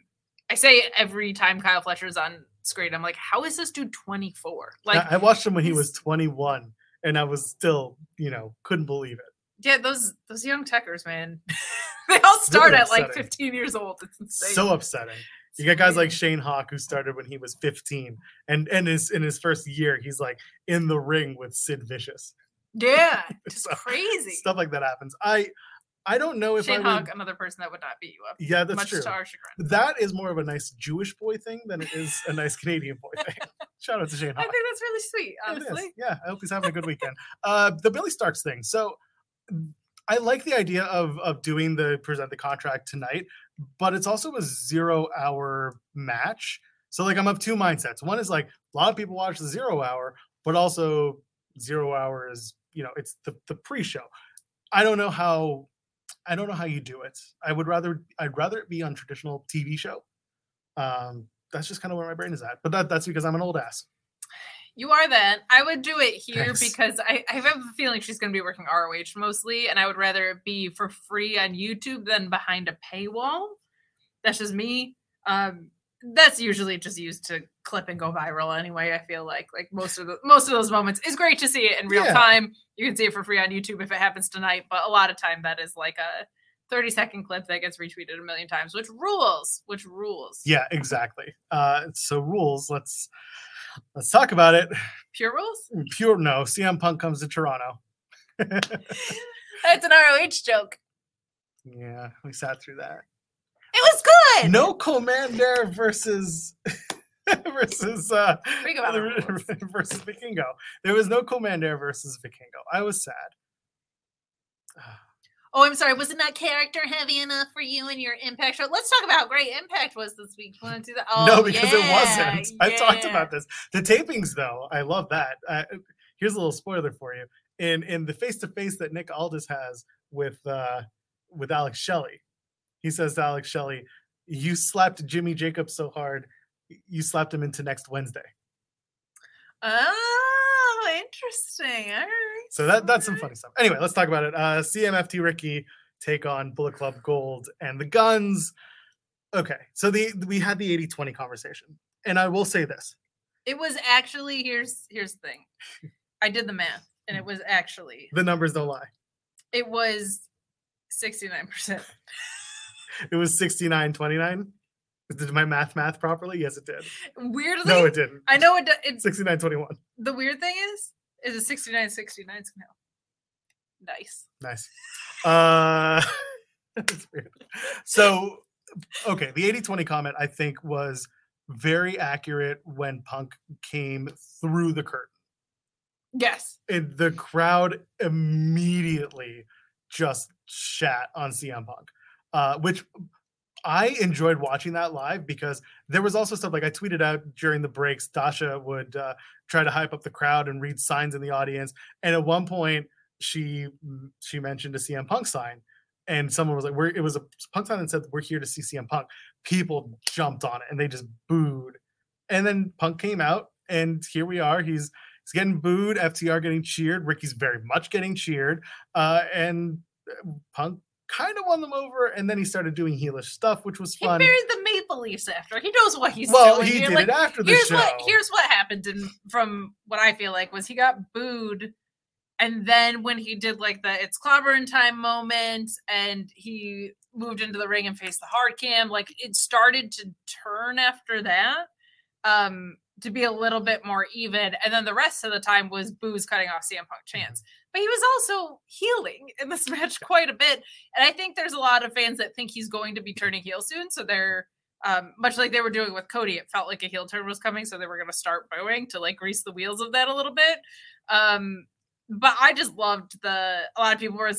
I say every time Kyle Fletcher's on screen, I'm like, how is this dude 24? Like, I, watched him when he was 21 and I was still, you know, couldn't believe it. yeah, those those young techers, man, *laughs* they all start really at like 15 years old. It's insane. So upsetting. You got guys like. Shane Hawk who started when he was 15 and and his in his first year he's like in the ring with Sid Vicious. yeah, *laughs* just So, crazy. Stuff like that happens. I I don't know if Shane I would, another person that would not beat you up. Yeah, that's much true. to our chagrin. That is more of a nice Jewish boy thing than it is a nice Canadian boy thing. *laughs* Shout out to Shane I think that's really sweet, honestly. Yeah, I hope he's having a good weekend. Uh, the Billie Starkz thing. So I like the idea of of doing the present the contract tonight, but it's also a zero hour match. So like I'm of two mindsets. One is like a lot of people watch the zero hour, but also zero hour is you know it's the the pre-show. I don't know how I don't know how you do it. I would rather I'd rather it be on traditional TV show. Um, that's just kind of where my brain is at. But that that's because I'm an old ass. You are then. I would do it here Thanks. because I, I have a feeling she's going to be working ROH mostly, and I would rather it be for free on YouTube than behind a paywall. That's just me. Um, that's usually just used to clip and go viral anyway. I feel like like most of the most of those moments is great to see it in real Yeah. time. You can see it for free on YouTube if it happens tonight, but a lot of time that is like a 30 second clip that gets retweeted a million times, which rules, which rules. Yeah, exactly. Uh, so rules. Let's let's talk about it. Pure rules? Pure no. CM Punk comes to Toronto. *laughs* *laughs* That's an ROH joke. Yeah, we sat through that. It was good. No Commander versus *laughs* versus uh Think about it. versus Vikingo. There was no Commander versus Vikingo. I was sad. *sighs* Oh, I'm sorry. Was it not character heavy enough for you and your Impact show? Let's talk about how great Impact was this week. You want to do that? Oh, no, because it wasn't. I talked about this. The tapings, though, I love that. Uh, here's a little spoiler for you. In in the face to face that Nick Aldis has with uh, with Alex Shelley, he says to Alex Shelley, "You slapped Jimmy Jacobs so hard, you slapped him into next Wednesday." Oh, interesting. All right. So that that's some funny stuff. Anyway, let's talk about it. Uh, CMFT Ricky take on Bullet Club Gold and the Guns. Okay, so the we had the 80-20 conversation, and I will say this: It was actually here's here's the thing. I did the math, and it was actually the numbers don't lie. it was sixty nine percent. *laughs* It was 69-29. Did my math math properly? Yes, it did. Weirdly, No, it didn't. I know it. do- It's 69-21. the weird thing is, is it 69 69 somehow. Nice. Nice. Uh *laughs* that's weird. So okay, the 80-20 comment I think was very accurate when Punk came through the curtain. Yes. And the crowd immediately just shat on CM Punk. Uh, which I enjoyed watching that live because there was also stuff like I tweeted out during the breaks. Dasha would uh, try to hype up the crowd and read signs in the audience, and at one point she she mentioned a CM Punk sign, and someone was like, "We're." It was a Punk sign that said, "We're here to see CM Punk." People jumped on it and they just booed, and then Punk came out, and here we are. He's he's getting booed. FTR getting cheered. Ricky's very much getting cheered, uh, and uh, Punk kind of won them over, and then he started doing heelish stuff, which was fun. He buried the Maple Leafs after. He knows what he's well, doing. he did like, it after the here's show. what here's what happened in, from what I feel like was he got booed and then when he did like the it's clobbering time moment and he moved into the ring and faced the hard cam like it started to turn after that um to be a little bit more even and then the rest of the time was booze cutting off CM Punk chance but he was also healing in this *laughs* match quite a bit and I think there's a lot of fans that think he's going to be turning heel soon so they're um, much like they were doing with Cody, it felt like a heel turn was coming, so they were going to start booing to like grease the wheels of that a little bit. Um, but I just loved the. A lot of people were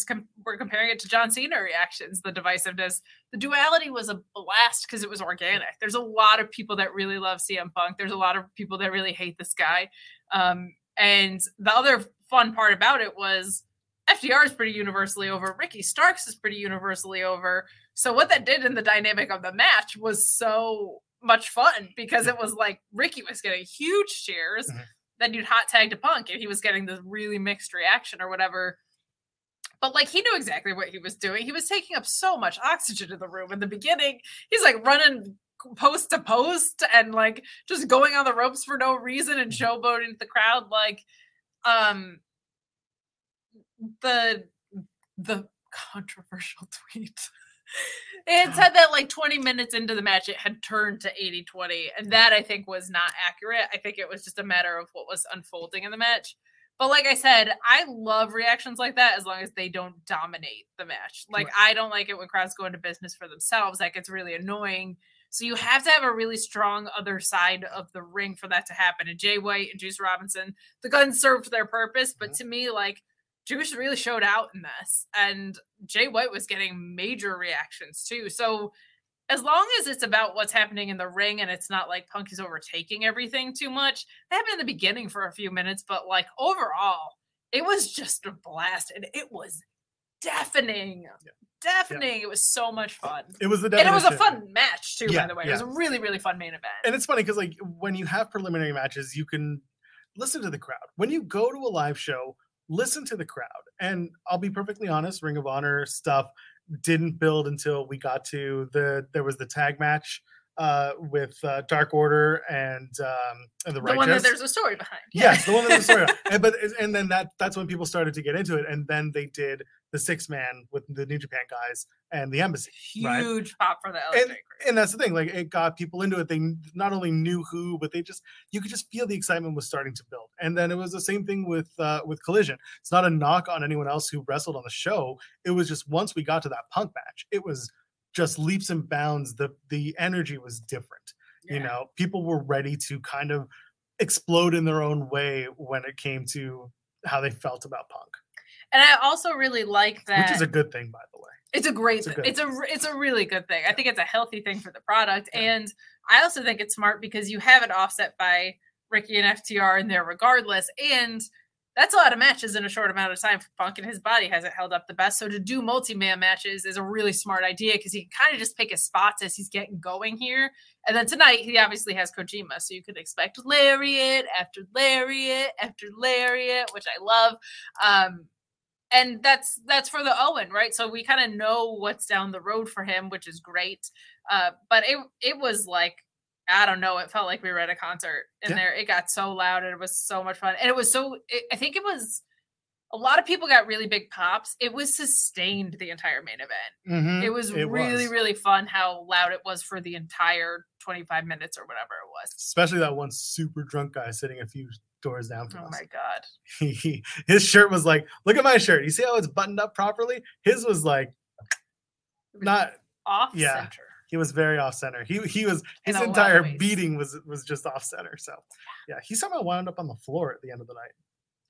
were comparing it to John Cena reactions, the divisiveness. The duality was a blast because it was organic. There's a lot of people that really love CM Punk. There's a lot of people that really hate this guy. Um, and the other fun part about it was FTR is pretty universally over. Ricky Starks is pretty universally over. So what that did in the dynamic of the match was so much fun because it was like Ricky was getting huge cheers. Mhm. Then you'd hot tag to Punk and he was getting this really mixed reaction or whatever. But like he knew exactly what he was doing. He was taking up so much oxygen in the room in the beginning. He's like running post to post and like just going on the ropes for no reason and showboating the crowd like um the the controversial *laughs* tweet. It said that like 20 minutes into the match it had turned to 80 20 and that i think was not accurate. I think it was just a matter of what was unfolding in the match. But like i said i love reactions like that as long as they don't dominate the match. Like i don't like it when crowds go into business for themselves. That gets really annoying so you have to have a really strong other side of the ring for that to happen and jay white and juice robinson the guns served their purpose but mm-hmm. to me like Juice really showed out in this, and Jay White was getting major reactions too. So, as long as it's about what's happening in the ring and it's not like Punk is overtaking everything too much, that happened in the beginning for a few minutes, but like overall, it was just a blast and it was deafening. Deafening. It was so much uh, fun. it was the And it was a fun match too, Yeah, by the way. yeah. It was a really, really fun main event. and it's funny because like when you have preliminary matches you can listen to the crowd when you go to a live show listen to the crowd and i'll be perfectly honest ring of honor stuff didn't build until we got to the there was the tag match uh with uh, dark order and um and the, the one that there's a story behind. Yes, the one that was story. *laughs* and, but and then that that's when people started to get into it, and then they did the six man with the New Japan guys and the embassy. right? Huge pop for the LJ And, and that's the thing, like it got people into it. They not only knew who, but they just you could just feel the excitement was starting to build. And then it was the same thing with uh, with Collision. It's not a knock on anyone else who wrestled on the show. It was just once we got to that Punk match, it was just leaps and bounds. The the energy was different you know people were ready to kind of explode in their own way when it came to how they felt about punk And I also really like that which is a good thing, by the way. It's a great. It's a It's a, it's a it's a really good thing. I think it's a healthy thing for the product, Yeah. and I also think it's smart because you have it offset by Ricky and FTR in there regardless, and that's a lot of matches in a short amount of time for Punk, and his body hasn't held up the best. So to do multi-man matches is a really smart idea because he can kind of just pick his spots as he's getting going here. And then tonight he obviously has Kojima, so you could expect lariat after lariat after lariat, which I love. Um, and that's that's for the Owen, right? So we kind of know what's down the road for him, which is great. Uh, but it it was like I don't know, it felt like we were at a concert in Yeah. there. It got so loud and it was so much fun, and it was so. It, I think it was a lot of people got really big pops. It was sustained the entire main event. Mhm, It was really really fun how loud it was for the entire twenty five minutes or whatever it was. especially that one super drunk guy sitting a few doors down from us. Oh us. my god! He- *laughs* his shirt was like, look at my shirt. You see how it's buttoned up properly? His was like not. Off Yeah. center. He was very off center. He he was his of entire beating was was just off center. So yeah, he somehow wound up on the floor at the end of the night.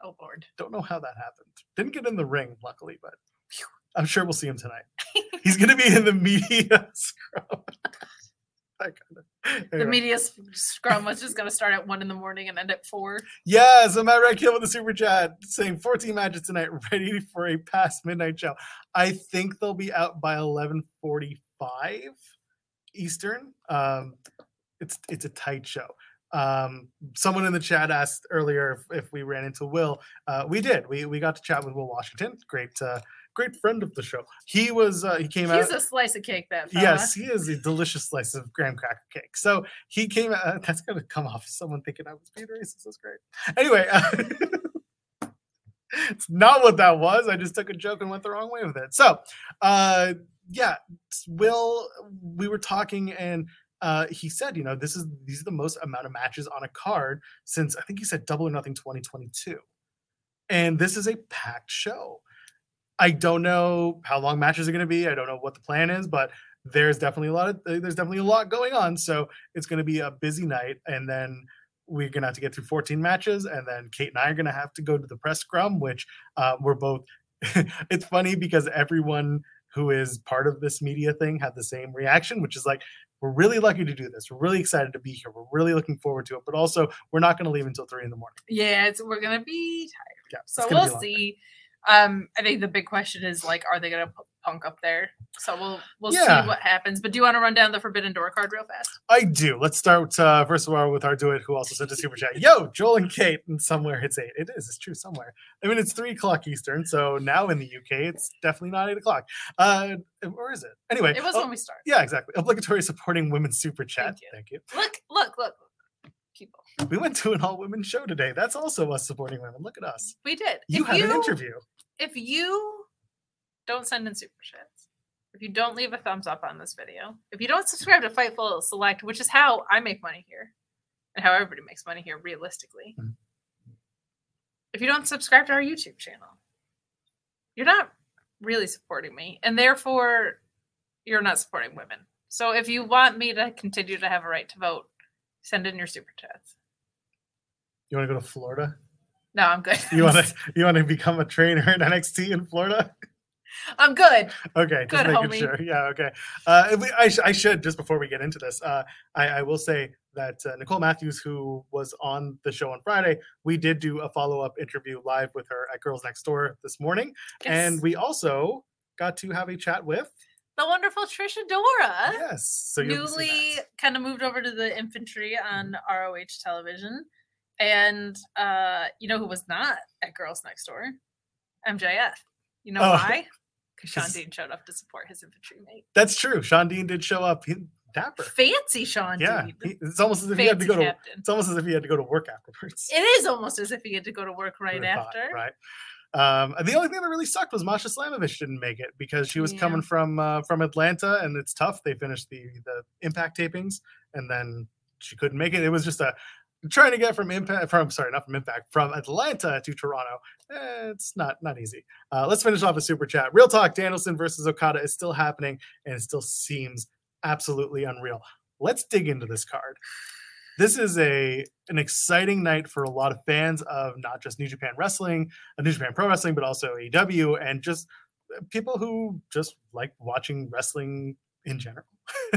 Oh lord. Don't know how that happened. Didn't get in the ring, luckily, but phew, I'm sure we'll see him tonight. *laughs* He's gonna be in the media *laughs* scrum. *laughs* That kinda- The media scrum was just going to start at one in the morning and end at four. Yeah, so Matt Redkill with the super chat saying 14 matches tonight, ready for a past midnight show. I think they'll be out by 11:45 Eastern. Um, it's it's a tight show. Um, someone in the chat asked earlier if, if we ran into Will. Uh, we did. We we got to chat with Will Washington. Great, uh, great friend of the show. He was uh, he came out. He's a slice of cake, that fella. Yes, he is a delicious slice of graham cracker cake. So he came. Uh, *laughs* that's gonna come off as someone thinking I was being racist. That's great. Anyway, uh, *laughs* it's not what that was. I just took a joke and went the wrong way with it. So, uh, yeah, Will. We were talking and. Uh, he said, you know, this is these are the most amount of matches on a card since I think he said Double or Nothing 2022, and this is a packed show. I don't know how long matches are going to be. I don't know what the plan is, but there's definitely a lot of uh, there's definitely a lot going on. So it's going to be a busy night, and then we're going to have to get through 14 matches, and then Kate and I are going to have to go to the press scrum, which uh, we're both. *laughs* it's funny because everyone who is part of this media thing had the same reaction, which is like, we're really lucky to do this. We're really excited to be here. We're really looking forward to it, but also we're not going to leave until three in the morning. Yeah, it's, we're going to be tired. Yeah, So it's gonna be we'll see. Um, I think the big question is like, are they going to put Punk up there? So we'll we'll Yeah. see what happens. But do you want to run down the Forbidden Door card real fast? I do. Let's start uh, first of all with our do it who also sent a super chat. Yo, Joel and Kate, and somewhere it's eight. It is. It's true somewhere. I mean, it's three o'clock Eastern, so now in the UK, it's definitely not eight o'clock. Uh, or is it? Anyway, It was oh, when we started. yeah, exactly. Obligatory supporting women super chat. you. Thank you. Look, look, look, people. We went to an all women show today. That's also us supporting women. Look at us. We did. You if had you, an interview. If you don't send in super chats, if you don't leave a thumbs up on this video, if you don't subscribe to Fightful Select, which is how I make money here, and how everybody makes money here realistically, Mhm. if you don't subscribe to our YouTube channel, you're not really supporting me, and therefore you're not supporting women. So if you want me to continue to have a right to vote, send in your super chats. You want to go to Florida? No, I'm good. You want to *laughs* you want to become a trainer in NXT in Florida? I'm good. Okay, just Good, making homie. sure. Yeah, okay. Uh, we- I, I should just before we get into this. Uh, I, I will say that uh, Nicole Matthews, who was on the show on Friday, we did do a follow up interview live with her at Girls Next Door this morning, and we also got to have a chat with. the wonderful Trish Adora. Yes, so newly kind of moved over to the infantry on ROH television. And uh, you know who was not at Girls Next Door? MJF. You know Oh. why? Because Shawn Dean showed up to support his infantry mate. That's true. Shawn Dean did show up. He, dapper. Fancy Shawn Yeah, Dean. he- it's almost as if he had to Fancy go to. It's almost as if he had to go to work afterwards. It is almost as if he had to go to work right Would've thought, after. right? Um, the only thing that really sucked was Masha Slamovich didn't make it because she was Yeah. coming from uh, from Atlanta, and it's tough. They finished the the Impact tapings, and then she couldn't make it. It was just a trying to get from Impact from sorry, not from Impact from Atlanta to Toronto. eh, it's not not easy. Uh, let's finish off a super chat. Real talk: Danielson versus Okada is still happening, and it still seems absolutely unreal. Let's dig into this card this is a an exciting night for a lot of fans of not just New Japan Wrestling, uh, New Japan Pro Wrestling, but also AEW and just uh, people who just like watching wrestling in general. *laughs*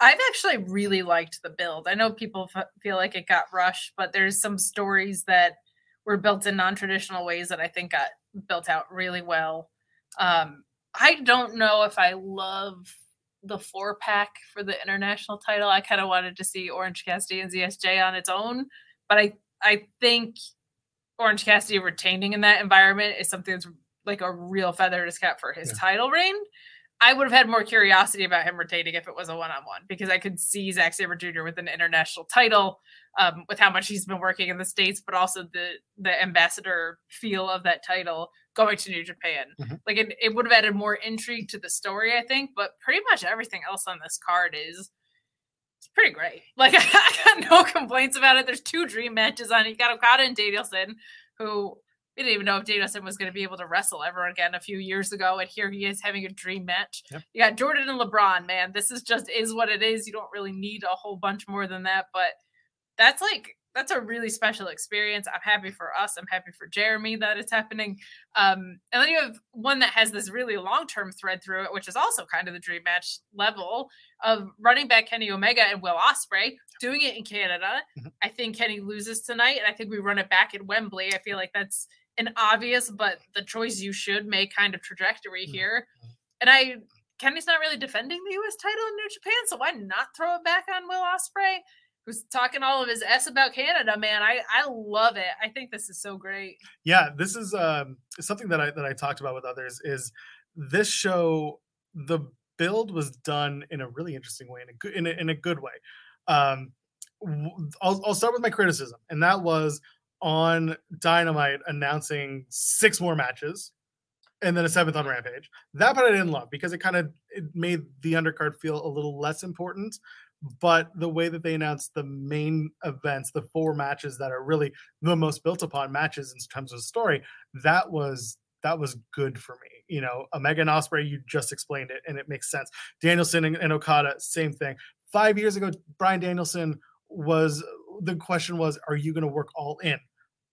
I've actually really liked the build. I know people f- feel like it got rushed, but there's some stories that were built in non-traditional ways that I think got built out really well. Um, I don't know if I love the four pack for the international title. I kind of wanted to see Orange Cassidy and ZSJ on its own, but I I think Orange Cassidy retaining in that environment is something that's like a real feather in his cap for his Yeah. title reign. I would have had more curiosity about him retaining if it was a one-on-one because I could see Zack Sabre Jr. with an international title, um, with how much he's been working in the states, but also the the ambassador feel of that title going to New Japan. Mhm. Like it, it would have added more intrigue to the story, I think. But pretty much everything else on this card is it's pretty great. *laughs* Like I got no complaints about it. There's two dream matches on it. You got Okada and Danielson, who we didn't even know if Danielson was going to be able to wrestle ever again a few years ago, and here he is having a dream match. Yep. You got Jordan and LeBron, man. This is just is what it is. You don't really need a whole bunch more than that, but that's like that's a really special experience. I'm happy for us. I'm happy for Jeremy that it's happening. Um, and then you have one that has this really long term thread through it, which is also kind of the dream match level of running back Kenny Omega and Will Ospreay doing it in Canada. Mhm. I think Kenny loses tonight, and I think we run it back at Wembley. I feel like that's an obvious, but the choice you should make kind of trajectory Mhm. here. And I Kenny's not really defending the US title in New Japan, so why not throw it back on Will Ospreay? Who's talking all of his S about Canada, man. I I love it. I think this is so great. yeah this is um something that i that i talked about with others is this show the build was done in a really interesting way in a good in a, in a good way um I'll, I'll start with my criticism and that was on dynamite announcing six more matches and then a seventh on rampage. That part i didn't love because it kind of it made the undercard feel a little less important but the way that they announced the main events the four matches that are really the most built upon matches in terms of story that was that was good for me you know? Omega and ospreay you just explained it and it makes sense. Danielson and, and okada same thing. Five years ago bryan danielson was the question was are you going to work all in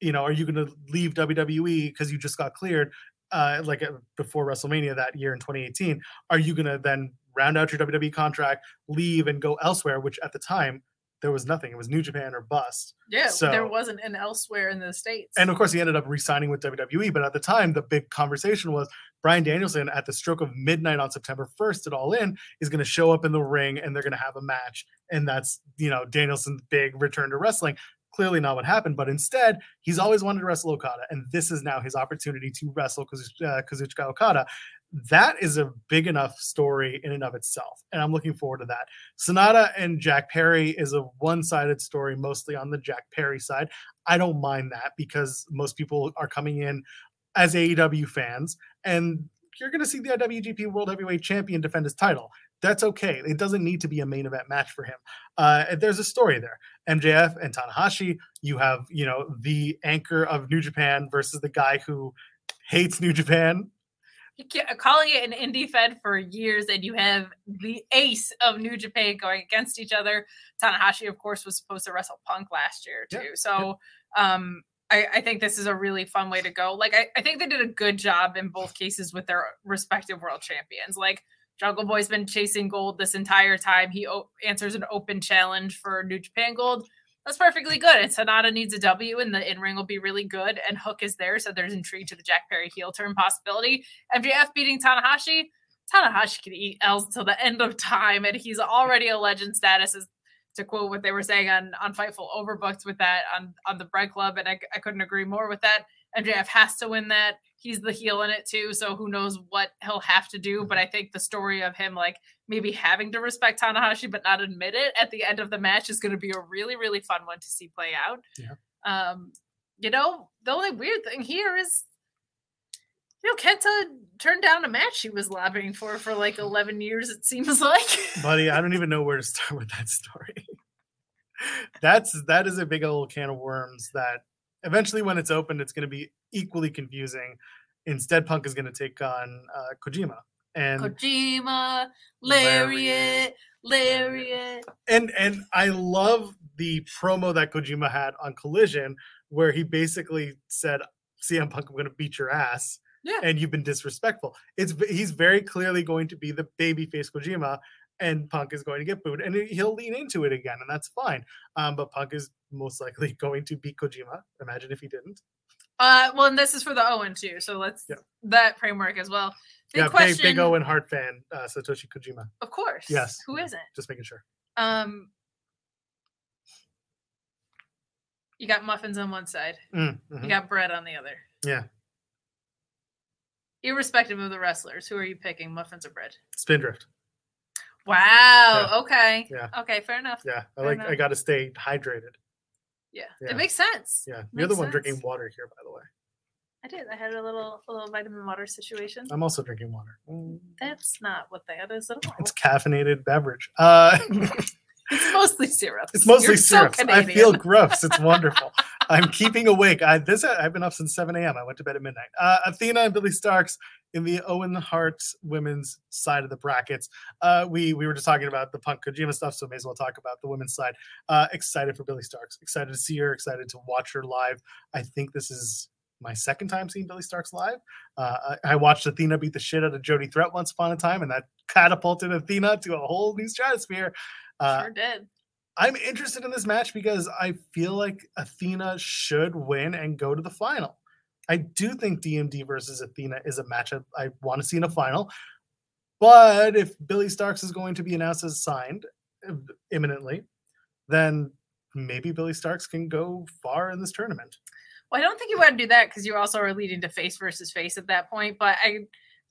you know are you going to leave wwe because you just got cleared uh like uh, before wrestlemania that year in 2018 are you going to then round out your wwe contract leave and go elsewhere which at the time there was nothing it was new japan or bust Yeah, there wasn't an elsewhere in the states. and of course, he ended up re-signing with WWE. But at the time, the big conversation was Bryan Danielson at the stroke of midnight on September 1st at All In is going to show up in the ring and they're going to have a match, and that's you know Danielson's big return to wrestling. Clearly not what happened, but instead he's always wanted to wrestle Okada, and this is now his opportunity to wrestle Kazu- uh, Kazuchika Okada. That is a big enough story in and of itself, and I'm looking forward to that. Sanada and Jack Perry is a one-sided story, mostly on the Jack Perry side. I don't mind that because most people are coming in as AEW fans, and you're going to see the IWGP World Heavyweight Champion defend his title. That's okay. It doesn't need to be a main event match for him. Uh, there's a story there. MJF and Tanahashi. You have, you know, the anchor of New Japan versus the guy who hates New Japan. Calling it an indie fed for years, and you have the ace of New Japan going against each other. Tanahashi, of course, was supposed to wrestle Punk last year too. Yeah, So, um, I, I think this is a really fun way to go. Like, I, I think they did a good job in both cases with their respective world champions. Like, Jungle Boy's been chasing gold this entire time. He o- answers an open challenge for New Japan Gold. That's perfectly good. And Sanada needs a W, and the in ring will be really good. And Hook is there, so there's intrigue to the Jack Perry heel turn possibility. MJF beating Tanahashi. Tanahashi can eat L's till the end of time, and he's already a legend status. As to quote what they were saying on on Fightful, overbooked with that on on the Bread Club, and I, I couldn't agree more with that. MJF has to win that. He's the heel in it too, so who knows what he'll have to do. But I think the story of him like maybe having to respect Tanahashi but not admit it at the end of the match is going to be a really really fun one to see play out. Yeah. Um, you know, the only weird thing here is you know, Kenta turned down a match he was lobbying for for like 11 years, it seems *laughs* like. buddy i don't even know where to start with that story *laughs* that's that is a big old can of worms that eventually when it's opened it's going to be equally confusing instead punk is going to take on uh, kojima and Kojima, Lariat. Lariat, and and I love the promo that Kojima had on Collision, where he basically said, "CM Punk, I'm going to beat your ass." Yeah. and you've been disrespectful. It's he's very clearly going to be the babyface Kojima, and Punk is going to get booed, and he- he'll lean into it again, and that's fine. Um, but Punk is most likely *laughs* going to beat Kojima. Imagine if he didn't. Uh, well, and this is for the Owen too, so let's Yeah. that framework as well. Big yeah, question, big, big Owen Hart fan, uh, Satoshi Kojima. of course. Yes. Who isn't? Just making sure. Um, you got muffins on one side. Mm, You mhm. got bread on the other. Yeah, Irrespective of the wrestlers, who are you picking, muffins or bread? Spindrift. Wow. Okay. Yeah. Okay. Fair enough. Yeah, I Fair like. I got to stay hydrated. Yeah. Yeah. It makes sense. Yeah, you're the Makes one drinking water here, by the way. I did. I had a little, a little vitamin water situation. I'm also drinking water. Mm, That's not what that is at all. It's caffeinated beverage. Uh, *laughs* It's mostly syrup. it's mostly You're so. I feel gross. It's wonderful. I'm keeping awake. I this I've been up since 7 a.m. I went to bed at midnight. Uh, Athena and Billie Starkz in the Owen Hart women's side of the brackets. Uh, we we were just talking about the Punk Kojima stuff, so may as well talk about the women's side. Uh, excited for Billie Starkz. Excited to see her. Excited to watch her live. I think this is my second time seeing Billie Starkz live. Uh, I, I watched Athena beat the shit out of Jody Threat once upon a time, and that catapulted Athena to a whole new stratosphere. Uh, sure did. I'm interested in this match because I feel like Athena should win and go to the final. I do think DMD versus Athena is a matchup I want to see in a final. But if Billie Starkz is going to be announced as signed uh, imminently, then maybe Billie Starkz can go far in this tournament. Well, I don't think you want to do that because you also are leading to face versus face at that point. But I,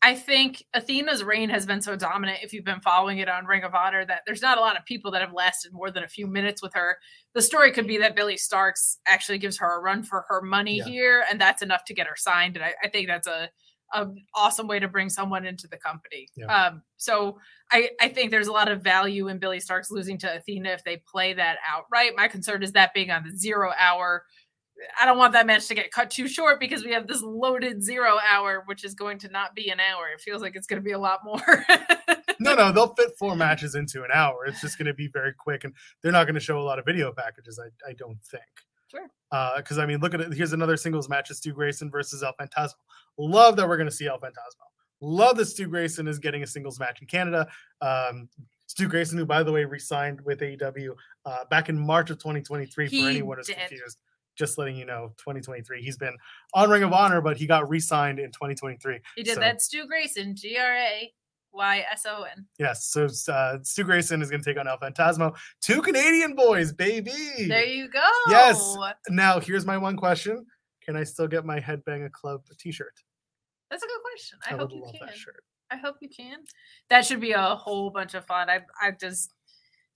I think Athena's reign has been so dominant. If you've been following it on Ring of Honor, that there's not a lot of people that have lasted more than a few minutes with her. The story could be that Billie Starkz actually gives her a run for her money Yeah. here, and that's enough to get her signed. And I, I think that's a an awesome way to bring someone into the company. Yeah. Um, so I, I think there's a lot of value in Billie Starkz losing to Athena if they play that out right. My concern is that being on the zero hour. I don't want that match to get cut too short because we have this loaded zero hour, which is going to not be an hour. It feels like it's going to be a lot more. *laughs* No, no, they'll fit four matches into an hour. It's just going to be very quick, and they're not going to show a lot of video packages. I, I don't think. Sure. Because I mean, look at it. Here's another singles match: Stu Grayson versus El Fantasmo. Love that we're going to see El Fantasmo. Love that Stu Grayson is getting a singles match in Canada. Um, Stu Grayson, who by the way re-signed with AEW uh, back in March of 2023. He for anyone who's confused, just letting you know, 2023. He's been on Ring of Honor, but he got re-signed in 2023. he did So- that. Stu Grayson, G R A Y S O N. Yes, so uh, Stu Grayson is going to take on El Fantasmo. Two Canadian boys, baby. There you go. Yes. Now, here's my one question: Can I still get my Headbanger Club T-shirt? That's a good question. I, would hope you can. I hope you can. That should be a whole bunch of fun. I I just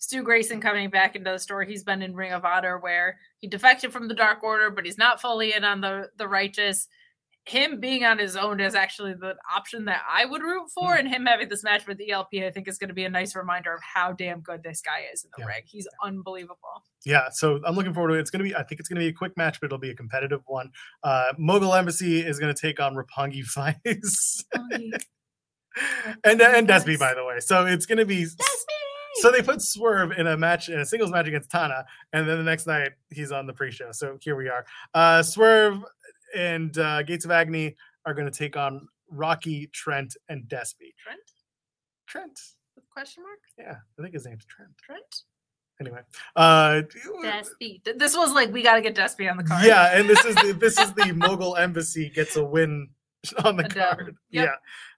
Stu Grayson coming back into the store. He's been in Ring of Honor where he defected from the Dark Order, but he's not fully in on the the righteous. Him being on his own is actually the option that I would root for, Hmm. and him having this match with ELP, I think is going to be a nice reminder of how damn good this guy is in the Yeah. ring. He's unbelievable. Yeah, so I'm looking forward to it. It's going to be, I think it's going to be a quick match, but it'll be a competitive one. Uh, Mogul Embassy is going to take on Roppongi *laughs* Vice and and Despy, by the way. So it's going to be. So they put Swerve in a match in a singles match against Tana, and then the next night he's on the pre-show. So here we are. Uh, Swerve and uh, Gates of Agony are going to take on Rocky, Trent, and Despy. Trent? Trent. With question mark? Yeah, I think his name's Trent. Trent? Anyway, uh, Despy. This was like we got to get Despy on the card. yeah, and this is the, *laughs* this is the Mogul Embassy gets a win *laughs* on the A card. Yep.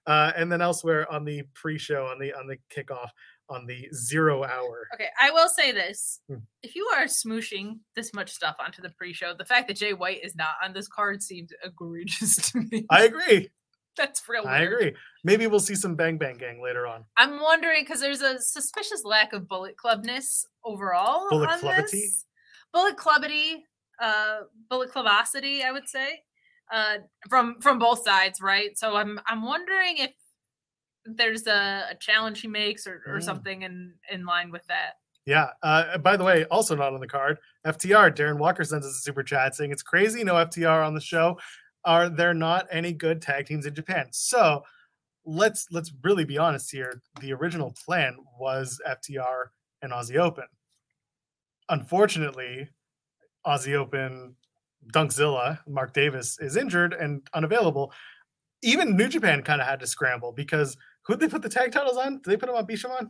Yeah, uh, and then elsewhere on the pre-show on the on the kickoff on the zero hour. Okay, I will say this. Hmm. If you are smooshing this much stuff onto the pre-show, the fact that Jay White is not on this card seems egregious *laughs* to me. I agree. *laughs* That's real I agree. Maybe we'll see some Bang Bang Gang later on. I'm wondering because there's a suspicious lack of bullet clubness overall. Bullet this. Bullet clubbity, uh, bullet clubosity, I would say, uh, from from both sides, right? So I'm I'm wondering if there's a, a challenge he makes or, or Mm. something in in line with that. Yeah. Uh, by the way, also not on the card, FTR. Darren Walker sends us a super chat saying it's crazy no FTR on the show. Are there not any good tag teams in Japan? So let's let's really be honest here. The original plan was FTR and Aussie Open. Unfortunately, Aussie Open Dunkzilla, Mark Davis, is injured and unavailable. Even New Japan kind of had to scramble because who they put the tag titles on? Did they put them on Bishamon?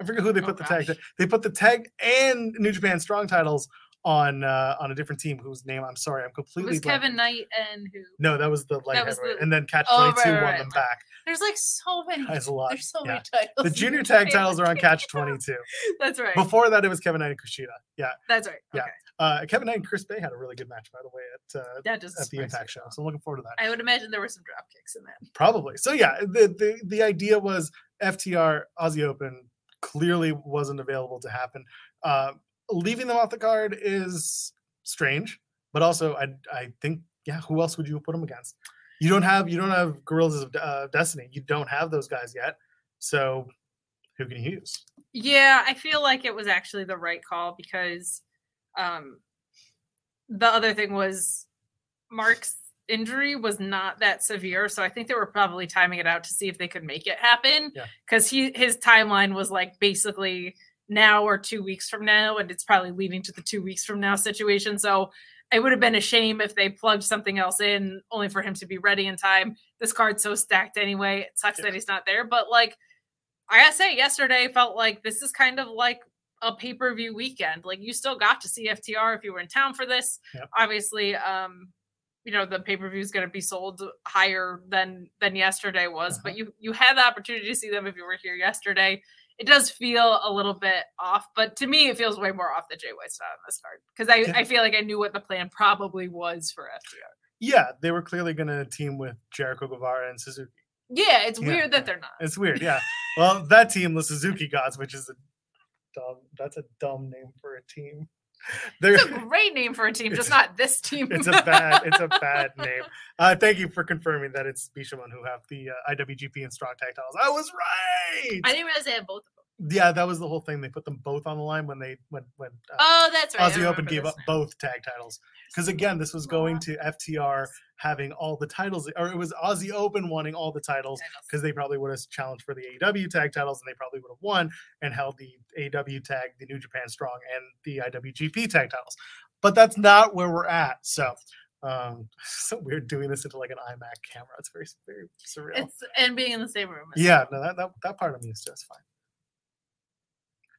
I forget who they Oh, put the tag. They put the tag and New Japan Strong titles on uh, on a different team whose name I'm sorry, I'm completely. It was. Kevin Knight and who? No, that was the light was the- and then Catch Oh, 22 right, won right, them back. There's like so many. There's a lot. There's so yeah. many titles. The junior *laughs* tag titles are on Catch 22. *laughs* That's right. Before that, it was Kevin Knight and Kushida. Yeah. That's right. Yeah. Okay. Uh, Kevin Knight and Chris Bey had a really good match, by the way, at uh, That at the Impact show. So I'm looking forward to that. I would imagine there were some drop kicks in that. Probably. So yeah, the, the the idea was FTR Aussie Open clearly wasn't available to happen. Uh, leaving them off the card is strange, but also I I think yeah, who else would you put them against? You don't have you don't have Guerrillas of uh, Destiny. You don't have those guys yet. So who can you use? Yeah, I feel like it was actually the right call because um the other thing was Mark's injury was not that severe, so I think they were probably timing it out to see if they could make it happen. Yeah. Cuz he his timeline was like basically now or 2 weeks from now and it's probably leading to the 2 weeks from now situation. So it would have been a shame if they plugged something else in only for him to be ready in time. This card's so stacked anyway. It sucks Yeah. that he's not there, but like I gotta say, yesterday felt like this is kind of like a pay per view weekend. Like you still got to see FTR if you were in town for this. Yep. Obviously, um, you know the pay per view is going to be sold higher than than yesterday was, but you you had the opportunity to see them if you were here yesterday. It does feel a little bit off, but to me, it feels way more off the Jay White style on this card because I, Yeah. I feel like I knew what the plan probably was for FTR. Yeah, they were clearly going to team with Jericho Guevara and Suzuki. Yeah, it's Yeah, weird that they're not. It's weird, yeah. well, that team, the Suzuki Gods, which is a dumb. That's a dumb name for a team. They're *laughs* It's a great name for a team, just It's- not this team. it's a bad it's a *laughs* bad name. Uh, thank you for confirming that it's Bishamon who have the uh, IWGP and Strong Tag titles. I was right. I didn't realize they had both of them. Yeah, that was the whole thing. They put them both on the line when they when when uh, Oh, that's right. Aussie Open gave up now. both tag titles because again, this was going to FTR having all the titles, or it was Aussie Open wanting all the titles Titles. because they probably would have challenged for the AEW tag titles and they probably would have won and held the AEW tag, the New Japan Strong, and the IWGP tag titles. But that's not where we're at. So, um, *laughs* so weird doing this into like an iMac camera. It's very, very surreal. It's and being in the same room. yeah, no, that, that that part of me is just fine.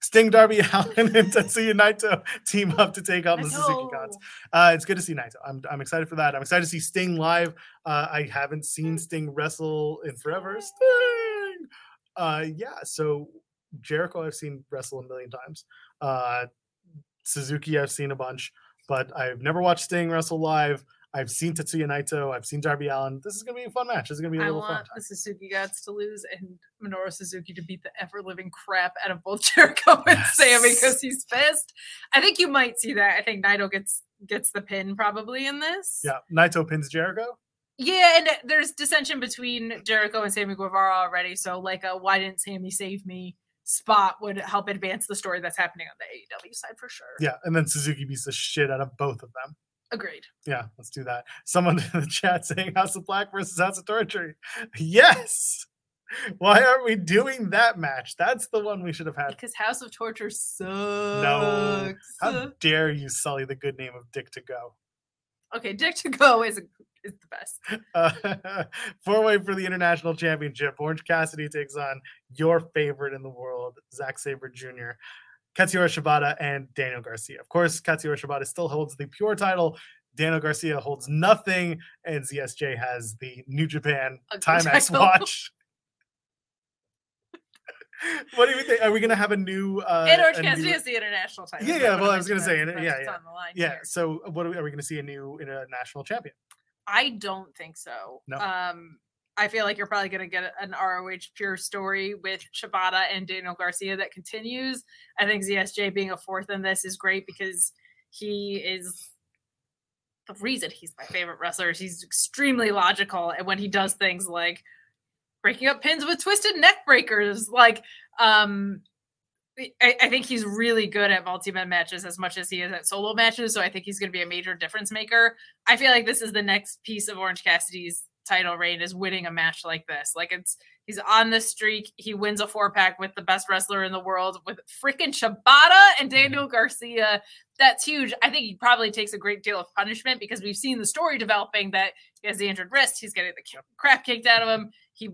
Sting, Darby *laughs* Allen, and Tetsuya Naito team up to take on the Suzuki Gods. Uh, it's good to see Naito. I'm, I'm excited for that. I'm excited to see Sting live. Uh, I haven't seen Sting wrestle in forever. Sting. Uh, yeah. So Jericho, I've seen wrestle a million times. Uh, Suzuki, I've seen a bunch, but I've never watched Sting wrestle live. I've seen Tetsuya Naito. I've seen Darby Allin. This is gonna be a fun match. This is gonna be a I little fun. I want the Suzuki Gods to lose and Minoru Suzuki to beat the ever living crap out of both *laughs* Jericho and Sammy Yes. because he's pissed. I think you might see that. I think Naito gets gets the pin probably in this. Yeah, Naito pins Jericho. Yeah, and there's dissension between Jericho and Sammy Guevara already. So like a why didn't Sammy save me spot would help advance the story that's happening on the AEW side for sure. Yeah, and then Suzuki beats the shit out of both of them. Agreed. Yeah, let's do that. Someone *laughs* in the chat saying House of Black versus House of Torture. *laughs* Yes. Why aren't we doing that match? That's the one we should have had. Because House of Torture sucks. No. How dare you sully the good name of Dick Togo? Okay, Dick Togo is is the best. *laughs* Uh, four way for the international championship. Orange Cassidy takes on your favorite in the world, Zack Sabre Jr., Katsuyori Shibata, and Daniel Garcia. Of course, Katsuyori Shibata still holds the pure title. Daniel Garcia holds nothing, and ZSJ has the New Japan Ugly Timex *laughs* watch. what do you think? Are we gonna have a new? Uh, and Orange Cassidy new- is the international title. Yeah, yeah, well, I was gonna say, that yeah, yeah. on the line Yeah. So, what are we, are we gonna see a new international champion? I don't think so. No. Um, I feel like you're probably going to get an ROH pure story with Shibata and Daniel Garcia that continues. I think ZSJ being a fourth in this is great because he is the reason he's my favorite wrestler. He's extremely logical, and when he does things like breaking up pins with twisted neck breakers, like um, I, I think he's really good at multi-man matches as much as he is at solo matches. So I think he's going to be a major difference maker. I feel like this is the next piece of Orange Cassidy's title reign is winning a match like this. Like it's he's on the streak. He wins a four pack with the best wrestler in the world with freaking Shibata and Daniel Garcia. That's huge. I think he probably takes a great deal of punishment because we've seen the story developing that he has the injured wrist. He's getting the crap kicked out of him. He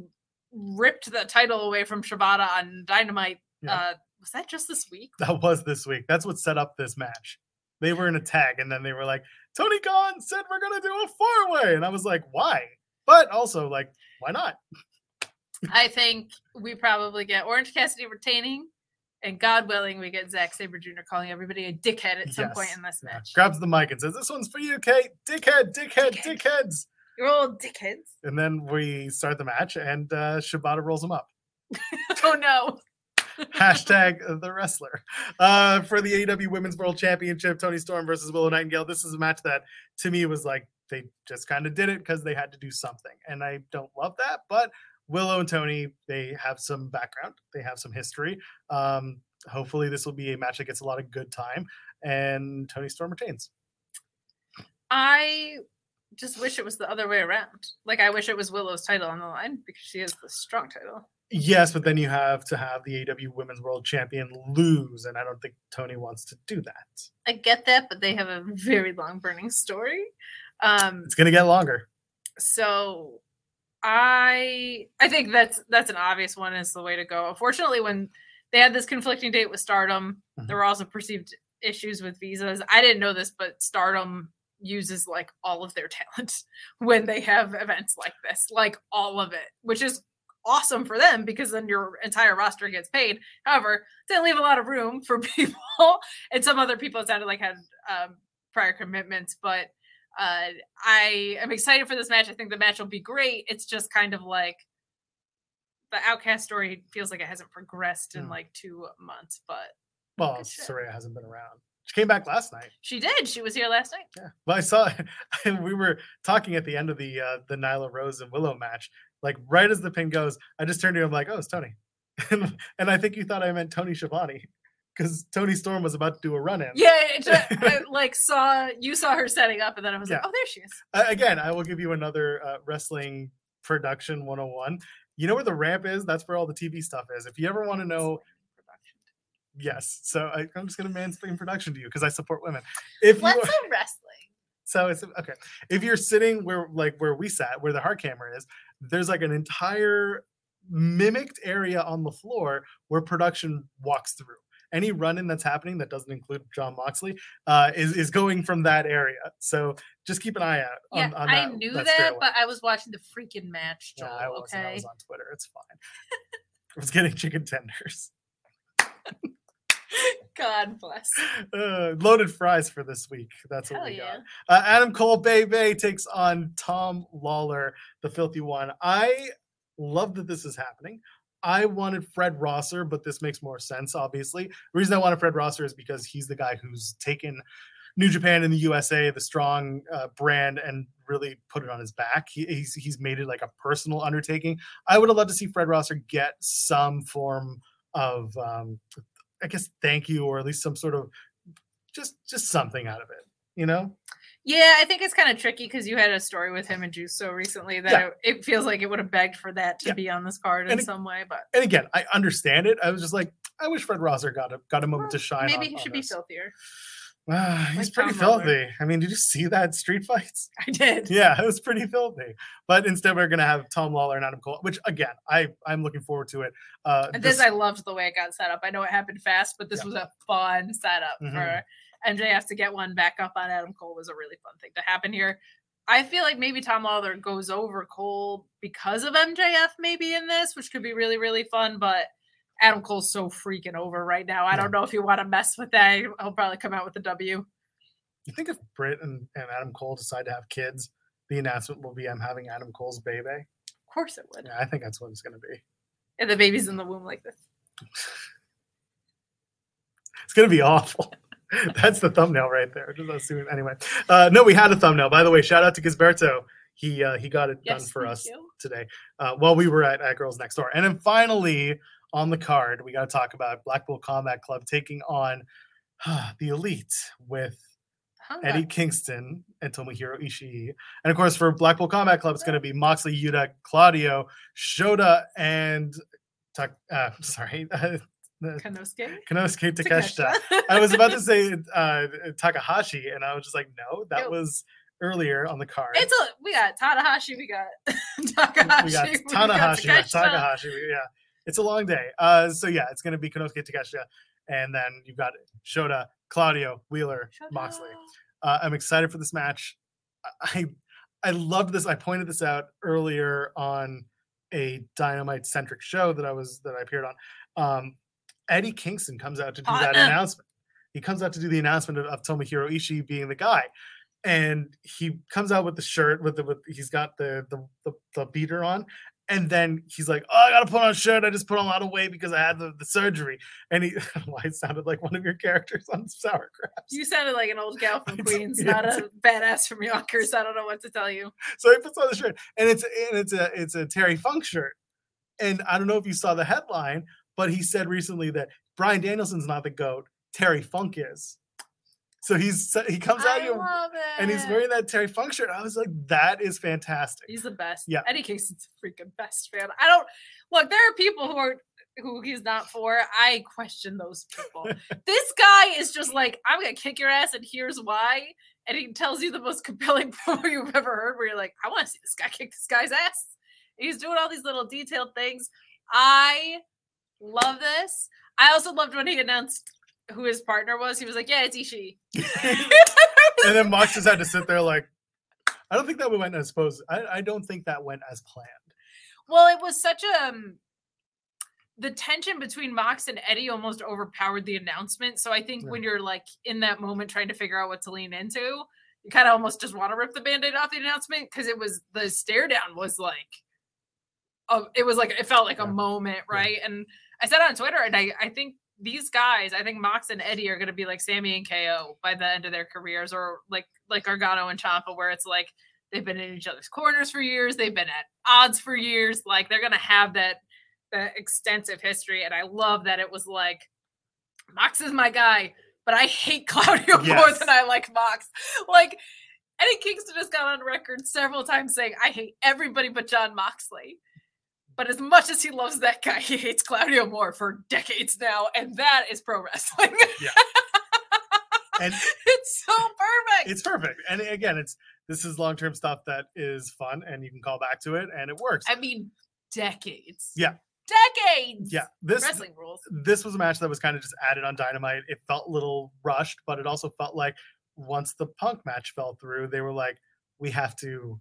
ripped the title away from Shibata on Dynamite. Yeah. Uh, was that just this week? That was this week. That's what set up this match. They were in a tag, and then they were like, Tony Khan said we're gonna do a four way, and I was like, why? But also, like, why not? I think we probably get Orange Cassidy retaining, and God willing, we get Zack Sabre Jr. calling everybody a dickhead at some point in this Yeah. match. Grabs the mic and says, This one's for you, Kate. Dickhead, dickhead, Dickhead. dickheads. You're all dickheads. And then we start the match, and uh, Shibata rolls him up. *laughs* Oh no. *laughs* Hashtag the wrestler. Uh, for the AEW Women's World Championship, Toni Storm versus Willow Nightingale. This is a match that to me was like they just kind of did it because they had to do something. And I don't love that, but Willow and Toni, they have some background, they have some history. Um, hopefully, this will be a match that gets a lot of good time, and Toni Storm retains. I just wish it was the other way around. Like I wish it was Willow's title on the line because she has the strong title. Yes, but then you have to have the AW Women's World Champion lose, and I don't think Tony wants to do that. I get that, but they have a very long burning story. Um It's going to get longer. so I I think that's that's an obvious one is the way to go. Unfortunately, when they had this conflicting date with Stardom, Mhm. there were also perceived issues with visas. I didn't know this, but Stardom uses like all of their *laughs* talent when they have events like this, like all of it, which is awesome for them because then your entire roster gets paid. However, didn't leave a lot of room for *laughs* people, and some other people it sounded like had um, prior commitments, but uh, I am excited for this match. I think the match will be great. It's just kind of like the Outcast story feels like it hasn't progressed in Mm. like two months, but Well. Saraya hasn't been around. She came back last night. she did. She was here last night. Yeah, but I saw *laughs* we were talking at the end of the uh, the Nyla Rose and Willow match. Like right as the pin goes, I just turned to him like, "Oh, it's Toni," *laughs* and, and I think you thought I meant Tony Schiavone because Toni Storm was about to do a run in. Yeah, *laughs* I like saw you saw her setting up, and then I was like, oh, there she is. Uh, again, I will give you another uh, wrestling production 101. You know where the ramp is? That's where all the TV stuff is. If you ever want to know, yes. So I, I'm just going to mansplain production to you because I support women. If you What's are- a wrestling? so it's okay. If you're sitting where like where we sat, where the hard camera is, there's like an entire mimicked area on the floor where production walks through. Any run-in that's happening that doesn't include Jon Moxley uh, is is going from that area. So just keep an eye out. Yeah, on, on I knew that that, but I was watching the freaking match, Joel. I wasn't. I was on Twitter. It's fine. I was getting chicken tenders. *laughs* God bless. Uh, loaded fries for this week. That's what Hell we yeah. got. Uh, Adam Cole Bay Bay takes on Tom Lawlor, the filthy one. I love that this is happening. I wanted Fred Rosser, but this makes more sense, obviously. The reason I wanted Fred Rosser is because he's the guy who's taken New Japan and the USA, the strong uh, brand, and really put it on his back. He, he's he's made it like a personal undertaking. I would have loved to see Fred Rosser get some form of, um, I guess, thank you, or at least some sort of just just something out of it. You know? Yeah, I think it's kind of tricky because you had a story with him and Juice so recently that Yeah. it, it feels like it would have begged for that to Yeah. be on this card in And some way. But And again, I understand it. I was just like, I wish Fred Rosser got a got a moment to shine. maybe on- he should be this. filthier. Ah, he's like pretty Tom filthy. I mean, did you see that street fights? *laughs* I did. Yeah, it was pretty filthy. But instead, we're gonna have Tom Lawlor and Adam Cole, which again, I I'm looking forward to it. Uh, And this, I loved the way it got set up. I know it happened fast, but this Yeah. was a fun setup Mhm. for MJF to get one back up on Adam Cole was a really fun thing to happen here. I feel like maybe Tom Lawlor goes over Cole because of MJF, maybe in this, which could be really, really fun. But Adam Cole's so freaking over right now. I don't know if you want to mess with that. He'll probably come out with the W. you think if Britt and, and Adam Cole decide to have kids, the announcement will be I'm having Adam Cole's baby. Of course it would. Yeah, I think that's what it's gonna be. And the baby's in the womb like this. *laughs* It's gonna be awful. *laughs* *laughs* That's the thumbnail right there. Just assume- Anyway, uh, no, we had a thumbnail. By the way, shout out to Gisberto. He uh, he got it done for us you. today uh, while we were at, at Girls Next Door. And then finally on the card, we got to talk about Blackpool Combat Club taking on *sighs* the Elite with. Eddie Kingston and Tomohiro Ishii. And of course, for Blackpool Combat Club, it's going to be Moxley, Yuta, Claudio, Shota, and uh, *laughs* sorry, *laughs* Kanosuke. Konosuke Takeshita. *laughs* I was about to say uh, Takahashi, and I was just like, no, that Ew. was earlier on the card. It's a we got Tanahashi, we got *laughs* Takahashi, we got Tanahashi, we got Takahashi. Yeah, it's a long day. Uh, so yeah, it's going to be Konosuke Takeshita, and then you've got Shota, Claudio, Wheeler, Moxley. Uh, I'm excited for this match. I I loved this. I pointed this out earlier on a dynamite centric show that I was that I appeared on. Um, Eddie Kingston comes out to do that Partner. announcement. He comes out to do the announcement of, of Tomohiro Ishii being the guy, and he comes out with the shirt with the with he's got the the the, the beater on. And then he's like, "Oh, I gotta put on a shirt. I just put on a lot of weight because I had the, the surgery." And he, *laughs* why it sounded like one of your characters on *laughs* Sauerkraut. You sounded like an old gal *laughs* from Queens, not a badass from Yonkers. I don't know what to tell you. So he puts on the shirt, and it's and it's a it's a Terry Funk shirt. And I don't know if you saw the headline, but he said recently that Bryan Danielson's not the goat, Terry Funk is. So he's he comes out here and he's wearing that Terry Funk shirt. I was like, that is fantastic. He's the best. Yeah. Eddie Kingston's a freaking best fan. I don't look. There are people who are who he's not for. I question those people. *laughs* this guy is just like, I'm gonna kick your ass, and here's why. And he tells you the most compelling *laughs* promo you've ever heard, where you're like, I want to see this guy kick this guy's ass. He's doing all these little detailed things. I love this. I also loved when he announced who his partner was. He was like, Yeah, it's Ishii. *laughs* *laughs* and then Mox just had to sit there like, I don't think that went as supposed. I, I don't think that went as planned. Well, it was such a um, the tension between Mox and Eddie almost overpowered the announcement. So I think Yeah. when you're like in that moment trying to figure out what to lean into, you kind of almost just want to rip the band-aid off the announcement because it was the stare down was like oh it was like it felt like Yeah. a moment, right? And I said on Twitter, and I, I think these guys, I think Mox and Eddie are gonna be like Sammy and KO by the end of their careers, or like like Gargano and Ciampa, where it's like they've been in each other's corners for years, they've been at odds for years, like they're gonna have that that extensive history. And I love that it was like Mox is my guy, but I hate *laughs* Claudio more than I like Mox. Like Eddie Kingston has gone on record several times saying, I hate everybody but Jon Moxley. But as much as he loves that guy, he hates Claudio more for decades now, and that is pro wrestling. *laughs* And it's so perfect. it's perfect. And again, it's this is long term stuff that is fun, and you can call back to it, and it works. I mean, decades. Yeah. Decades. Yeah, this Wrestling rules. this was a match that was kind of just added on Dynamite. It felt a little rushed, but it also felt like once the Punk match fell through, they were like, "We have to,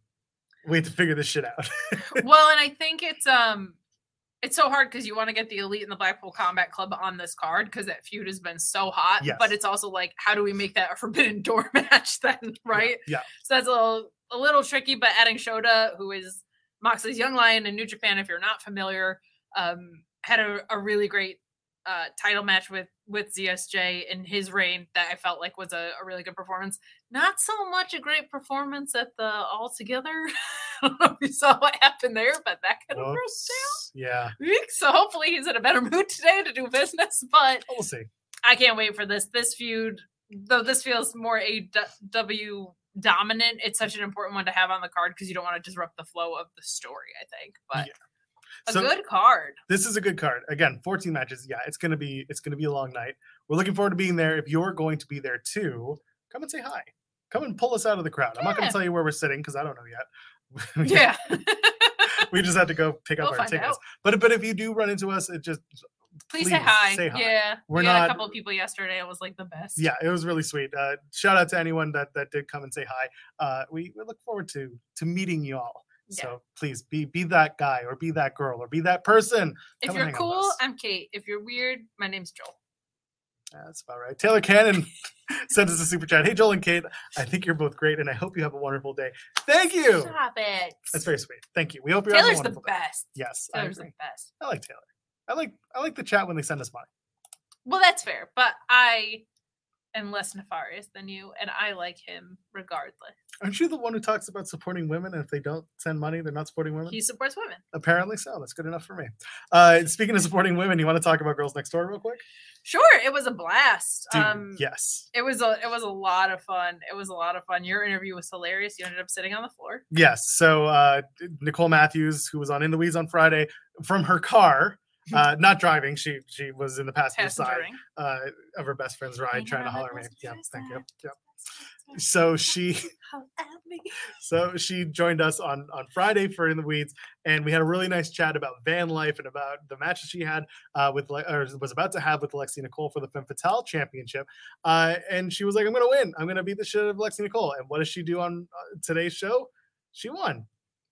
we have to figure this shit out." *laughs* well, and I think it's um it's so hard because you want to get the elite and the Blackpool Combat Club on this card because that feud has been so hot. Yes. But it's also like, how do we make that a forbidden *laughs* door match then? Right. yeah. So that's a little a little tricky, but adding Shota, who is Moxley's young lion in New Japan, if you're not familiar, um, had a, a really great uh, title match with with ZSJ in his reign that I felt like was a, a really good performance. Not so much a great performance at the All Together. *laughs* I don't know if you saw what happened there, but that kind of grossed Whoops. Yeah. So hopefully he's in a better *laughs* mood today to do business. But we'll see. I can't wait for this. This feud, though this feels more AW dominant, it's such an important one to have on the card because you don't want to disrupt the flow of the story, I think. But a So- good card. This is a good card. Again, 14 matches. Yeah, it's gonna be it's gonna be a long night. We're looking forward to being there. If you're going to be there too, come and say hi. Come and pull us out of the crowd. I'm not gonna tell you where we're sitting because I don't know yet. *laughs* Yeah. *laughs* we just have to go pick up We'll our tickets. out. But but if you do run into us, it just Please, Please say hi. say hi. Yeah. We're we not- a couple of people yesterday. It was like the best. yeah, it was really sweet. Uh, shout out to anyone that that did come and say hi. Uh, we, we look forward to to meeting you all. Yeah. So please be be that guy or be that girl or be that person. If Come you're hang out with cool. I'm Kate. If you're weird, my name's Joel. Yeah, That's about right. Taylor Cannon *laughs* sent us a super chat. Hey Joel and Kate, I think you're both great, and I hope you have a wonderful day. Thank you. Stop it. That's very sweet. Thank you. We hope you're Taylor's the wonderful day. best. Yes, I, Taylor's the best. I like Taylor. I like I like the chat when they send us money. Well, that's fair, but I and less nefarious than you, and I like him regardless. Aren't you the one who talks about supporting women? And if they don't send money, they're not supporting women. He supports women. Apparently so. That's good enough for me. Uh, speaking of supporting women, you want to talk about Girls Next Door real quick? Sure, it was a blast. Dude, um, yes. it was a it was a lot of fun. It was a lot of fun. Your interview was hilarious. You ended up sitting on the floor. Yes. So uh, Nicole Matthews, who was on In the Weeds on Friday, from her car, *laughs* uh, not driving, she she was in the passenger side uh, of her best friend's ride, trying to holler at me. Yeah, thank you. Yeah. So she *laughs* so she joined us on on Friday for In the Weeds, and we had a really nice chat about van life and about the matches she had uh, with or was about to have with Lexi Nicole for the Femme Fatale Championship. Uh, and she was like, "I'm gonna win. I'm gonna beat the shit out of Lexi Nicole." And what does she do on uh, today's show? She won.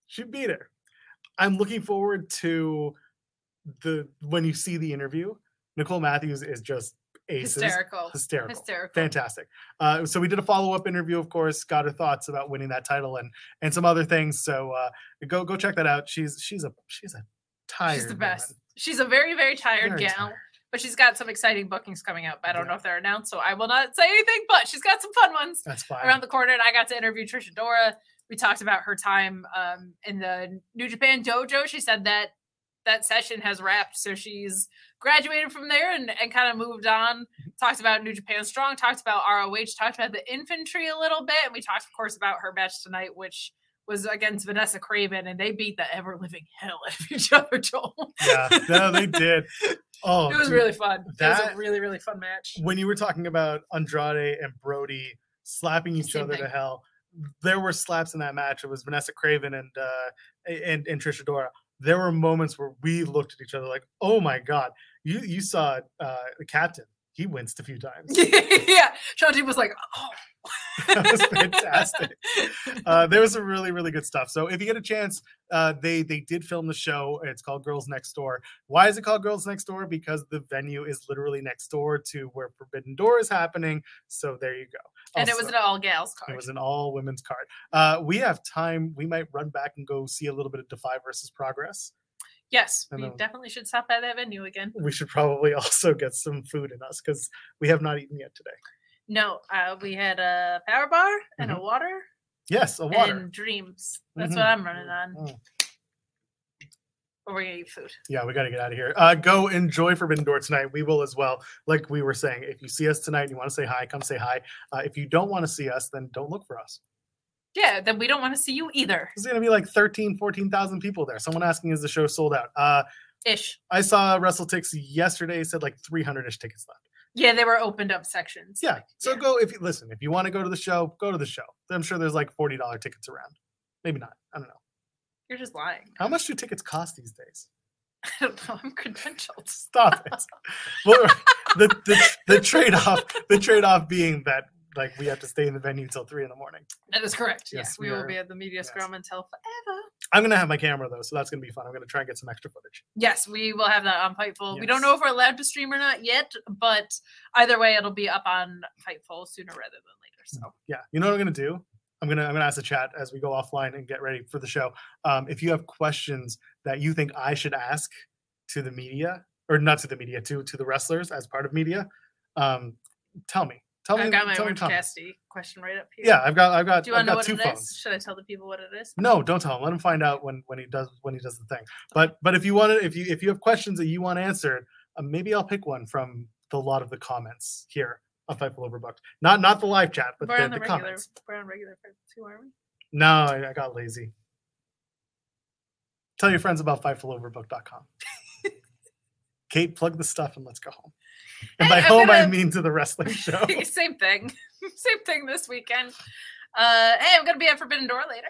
She beat her. I'm looking forward to the when you see the interview. Nicole Matthews is just aces, Hysterical. hysterical, Hysterical. fantastic. Uh, so we did a follow up interview, of course, got her thoughts about winning that title and and some other things. So uh, go go check that out. She's she's a she's a tired. She's the woman. best. She's a very, very tired Very gal, tired. but she's got some exciting bookings coming up. I don't Yeah. know if they're announced, so I will not say anything, but she's got some fun ones That's fine. around the corner. And I got to interview Trish Adora. We talked about her time um, in the New Japan dojo. She said that that session has wrapped, so she's graduated from there and, and kind of moved on. Talked about New Japan Strong, talked about ROH, talked about the infantry a little bit, and we talked, of course, about her match tonight, which was against Vanessa Kraven, and they beat the ever living hell out of *laughs* each other, Joel. yeah, no, they did. *laughs* Oh, it was dude, really fun. it was that- a really, really fun match. when you were talking about Andrade and Brody slapping each Same other to hell, there were slaps in that match. It was Vanessa Kraven and uh, and and Trish Adora. There were moments where we looked at each other like, "Oh my god!" You you saw uh, the captain. He winced a few *laughs* times. yeah, Shanti was like, "Oh, *laughs* That was fantastic. uh, there was some really really good stuff. So if you get a chance, uh, they they did film the show. It's called Girls Next Door. Why is it called Girls Next Door? Because the venue is literally next door to where Forbidden Door is happening. So there you go. and it was an all gals card. it was an all women's card. Uh, we have time. We might run back and go see a little bit of Defy versus Progress. Yes, we definitely should stop by that venue again. We should probably *laughs* also get some food in us because we have not eaten yet today. No, uh, we had a power bar and a water, Yes, a Mm-hmm. water. and dreams. That's Mhm. what I'm running on. Mm. But we're gonna eat food. Yeah, we got to get out of here. Uh, go enjoy Forbidden Door tonight. We will as well. Like we were saying, if you see us tonight and you want to say hi, come say hi. Uh, if you don't want to see us, then don't look for us. Yeah, then we don't want to see you either. There's going to be like 13, 14,000 people there. Someone asking, is the show sold out? Uh, Ish. I saw WrestleTix yesterday, said like 300 ish tickets left. Yeah, they were opened up sections. Yeah. So Yeah. go if you listen, if you want to go to the show, go to the show. I'm sure there's like $40 tickets around. Maybe not. I don't know. You're just lying. How much do tickets cost these days? *laughs* I don't know. I'm credentialed. Stop it. well, *laughs* the, the, the trade off, the trade off being that like we have to stay in the venue till three in the morning. That is correct. Yes, Yes, we we, will be at the media yes. scrum until forever. I'm gonna have my camera though, so that's gonna be fun. I'm gonna try and get some extra footage. Yes, we will have that on Fightful. We don't know if we're allowed to stream or not yet, but either way, it'll be up on Fightful sooner rather than later. So Yeah, you know what I'm gonna do? I'm gonna I'm gonna ask the chat as we go offline and get ready for the show. Um, if you have questions that you think I should ask to the media, or not to the media, to to the wrestlers as part of media, um, tell me. Tell me. I've got my Orange. Cassidy question right up here. Yeah, I've got I've got Do you I've want to know what two it is? phones. Should I tell the people what it is? No, don't tell him. Let him find out when when he does when he does the thing. But but if you want to, if you if you have questions that you want answered, uh, maybe I'll pick one from the lot of the comments here on Fightful Overbooked. Not not the live chat, but we're the, on the, the regular. comments. We're on regular too, aren't we? No, I, I got lazy. Tell your friends about FightfulOverbooked.com. *laughs* Kate, plug the stuff and let's go home. *laughs* And by I'm home, I gonna- mean to the wrestling *laughs* show. *laughs* Same thing. Same thing this weekend. Uh, hey, I'm gonna be at Forbidden Door later.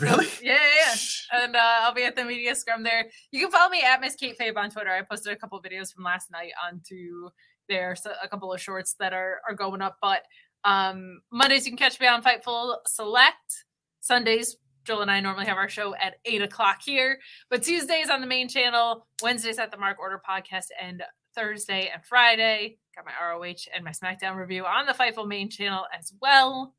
really? Yeah, yeah, yeah. And uh, I'll be at the media scrum there. You can follow me at Miss Kate Fabe on Twitter. I posted a couple videos from last night onto there, so a couple of shorts that are are going up. But um, Mondays you can catch me on Fightful Select. Sundays, Joel and I normally have our show at eight o'clock here. But Tuesdays on the main channel, Wednesdays at the Mark Order podcast, and Thursday and Friday got my ROH and my SmackDown review on the Fightful main channel as well.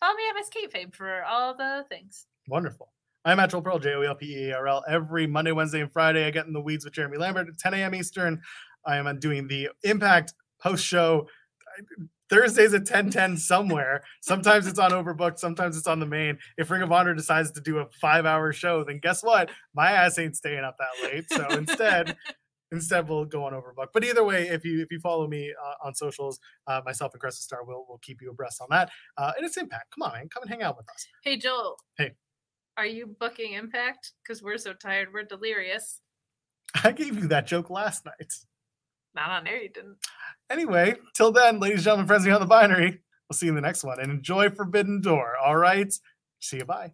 Follow me at Miss Fabe for all the things. Wonderful. I'm at Joel Pearl, J O E L P E A R L. Every Monday, Wednesday, and Friday, I get in the weeds with Jeremy Lambert at 10 a.m. Eastern. I am uh, doing the Impact post show. Thursdays at 10 10 somewhere. Sometimes it's on Overbooked, sometimes it's on the main. If Ring of Honor decides to do a five hour show, then guess what? My ass ain't staying up that late. So instead, instead we'll go on Overbooked. But either way, if you if you follow me uh, on socials, uh, myself and Crystal Star will will keep you abreast on that. Uh, and it's Impact. Come on, man, come and hang out with us. Hey Joel. Hey. Are you booking Impact? Because we're so tired, we're delirious. *laughs* I gave you that joke last night. Not on air, you didn't. Anyway, till then, ladies and gentlemen, friends beyond the binary, we'll see you in the next one and enjoy Forbidden Door. All right. See you. Bye.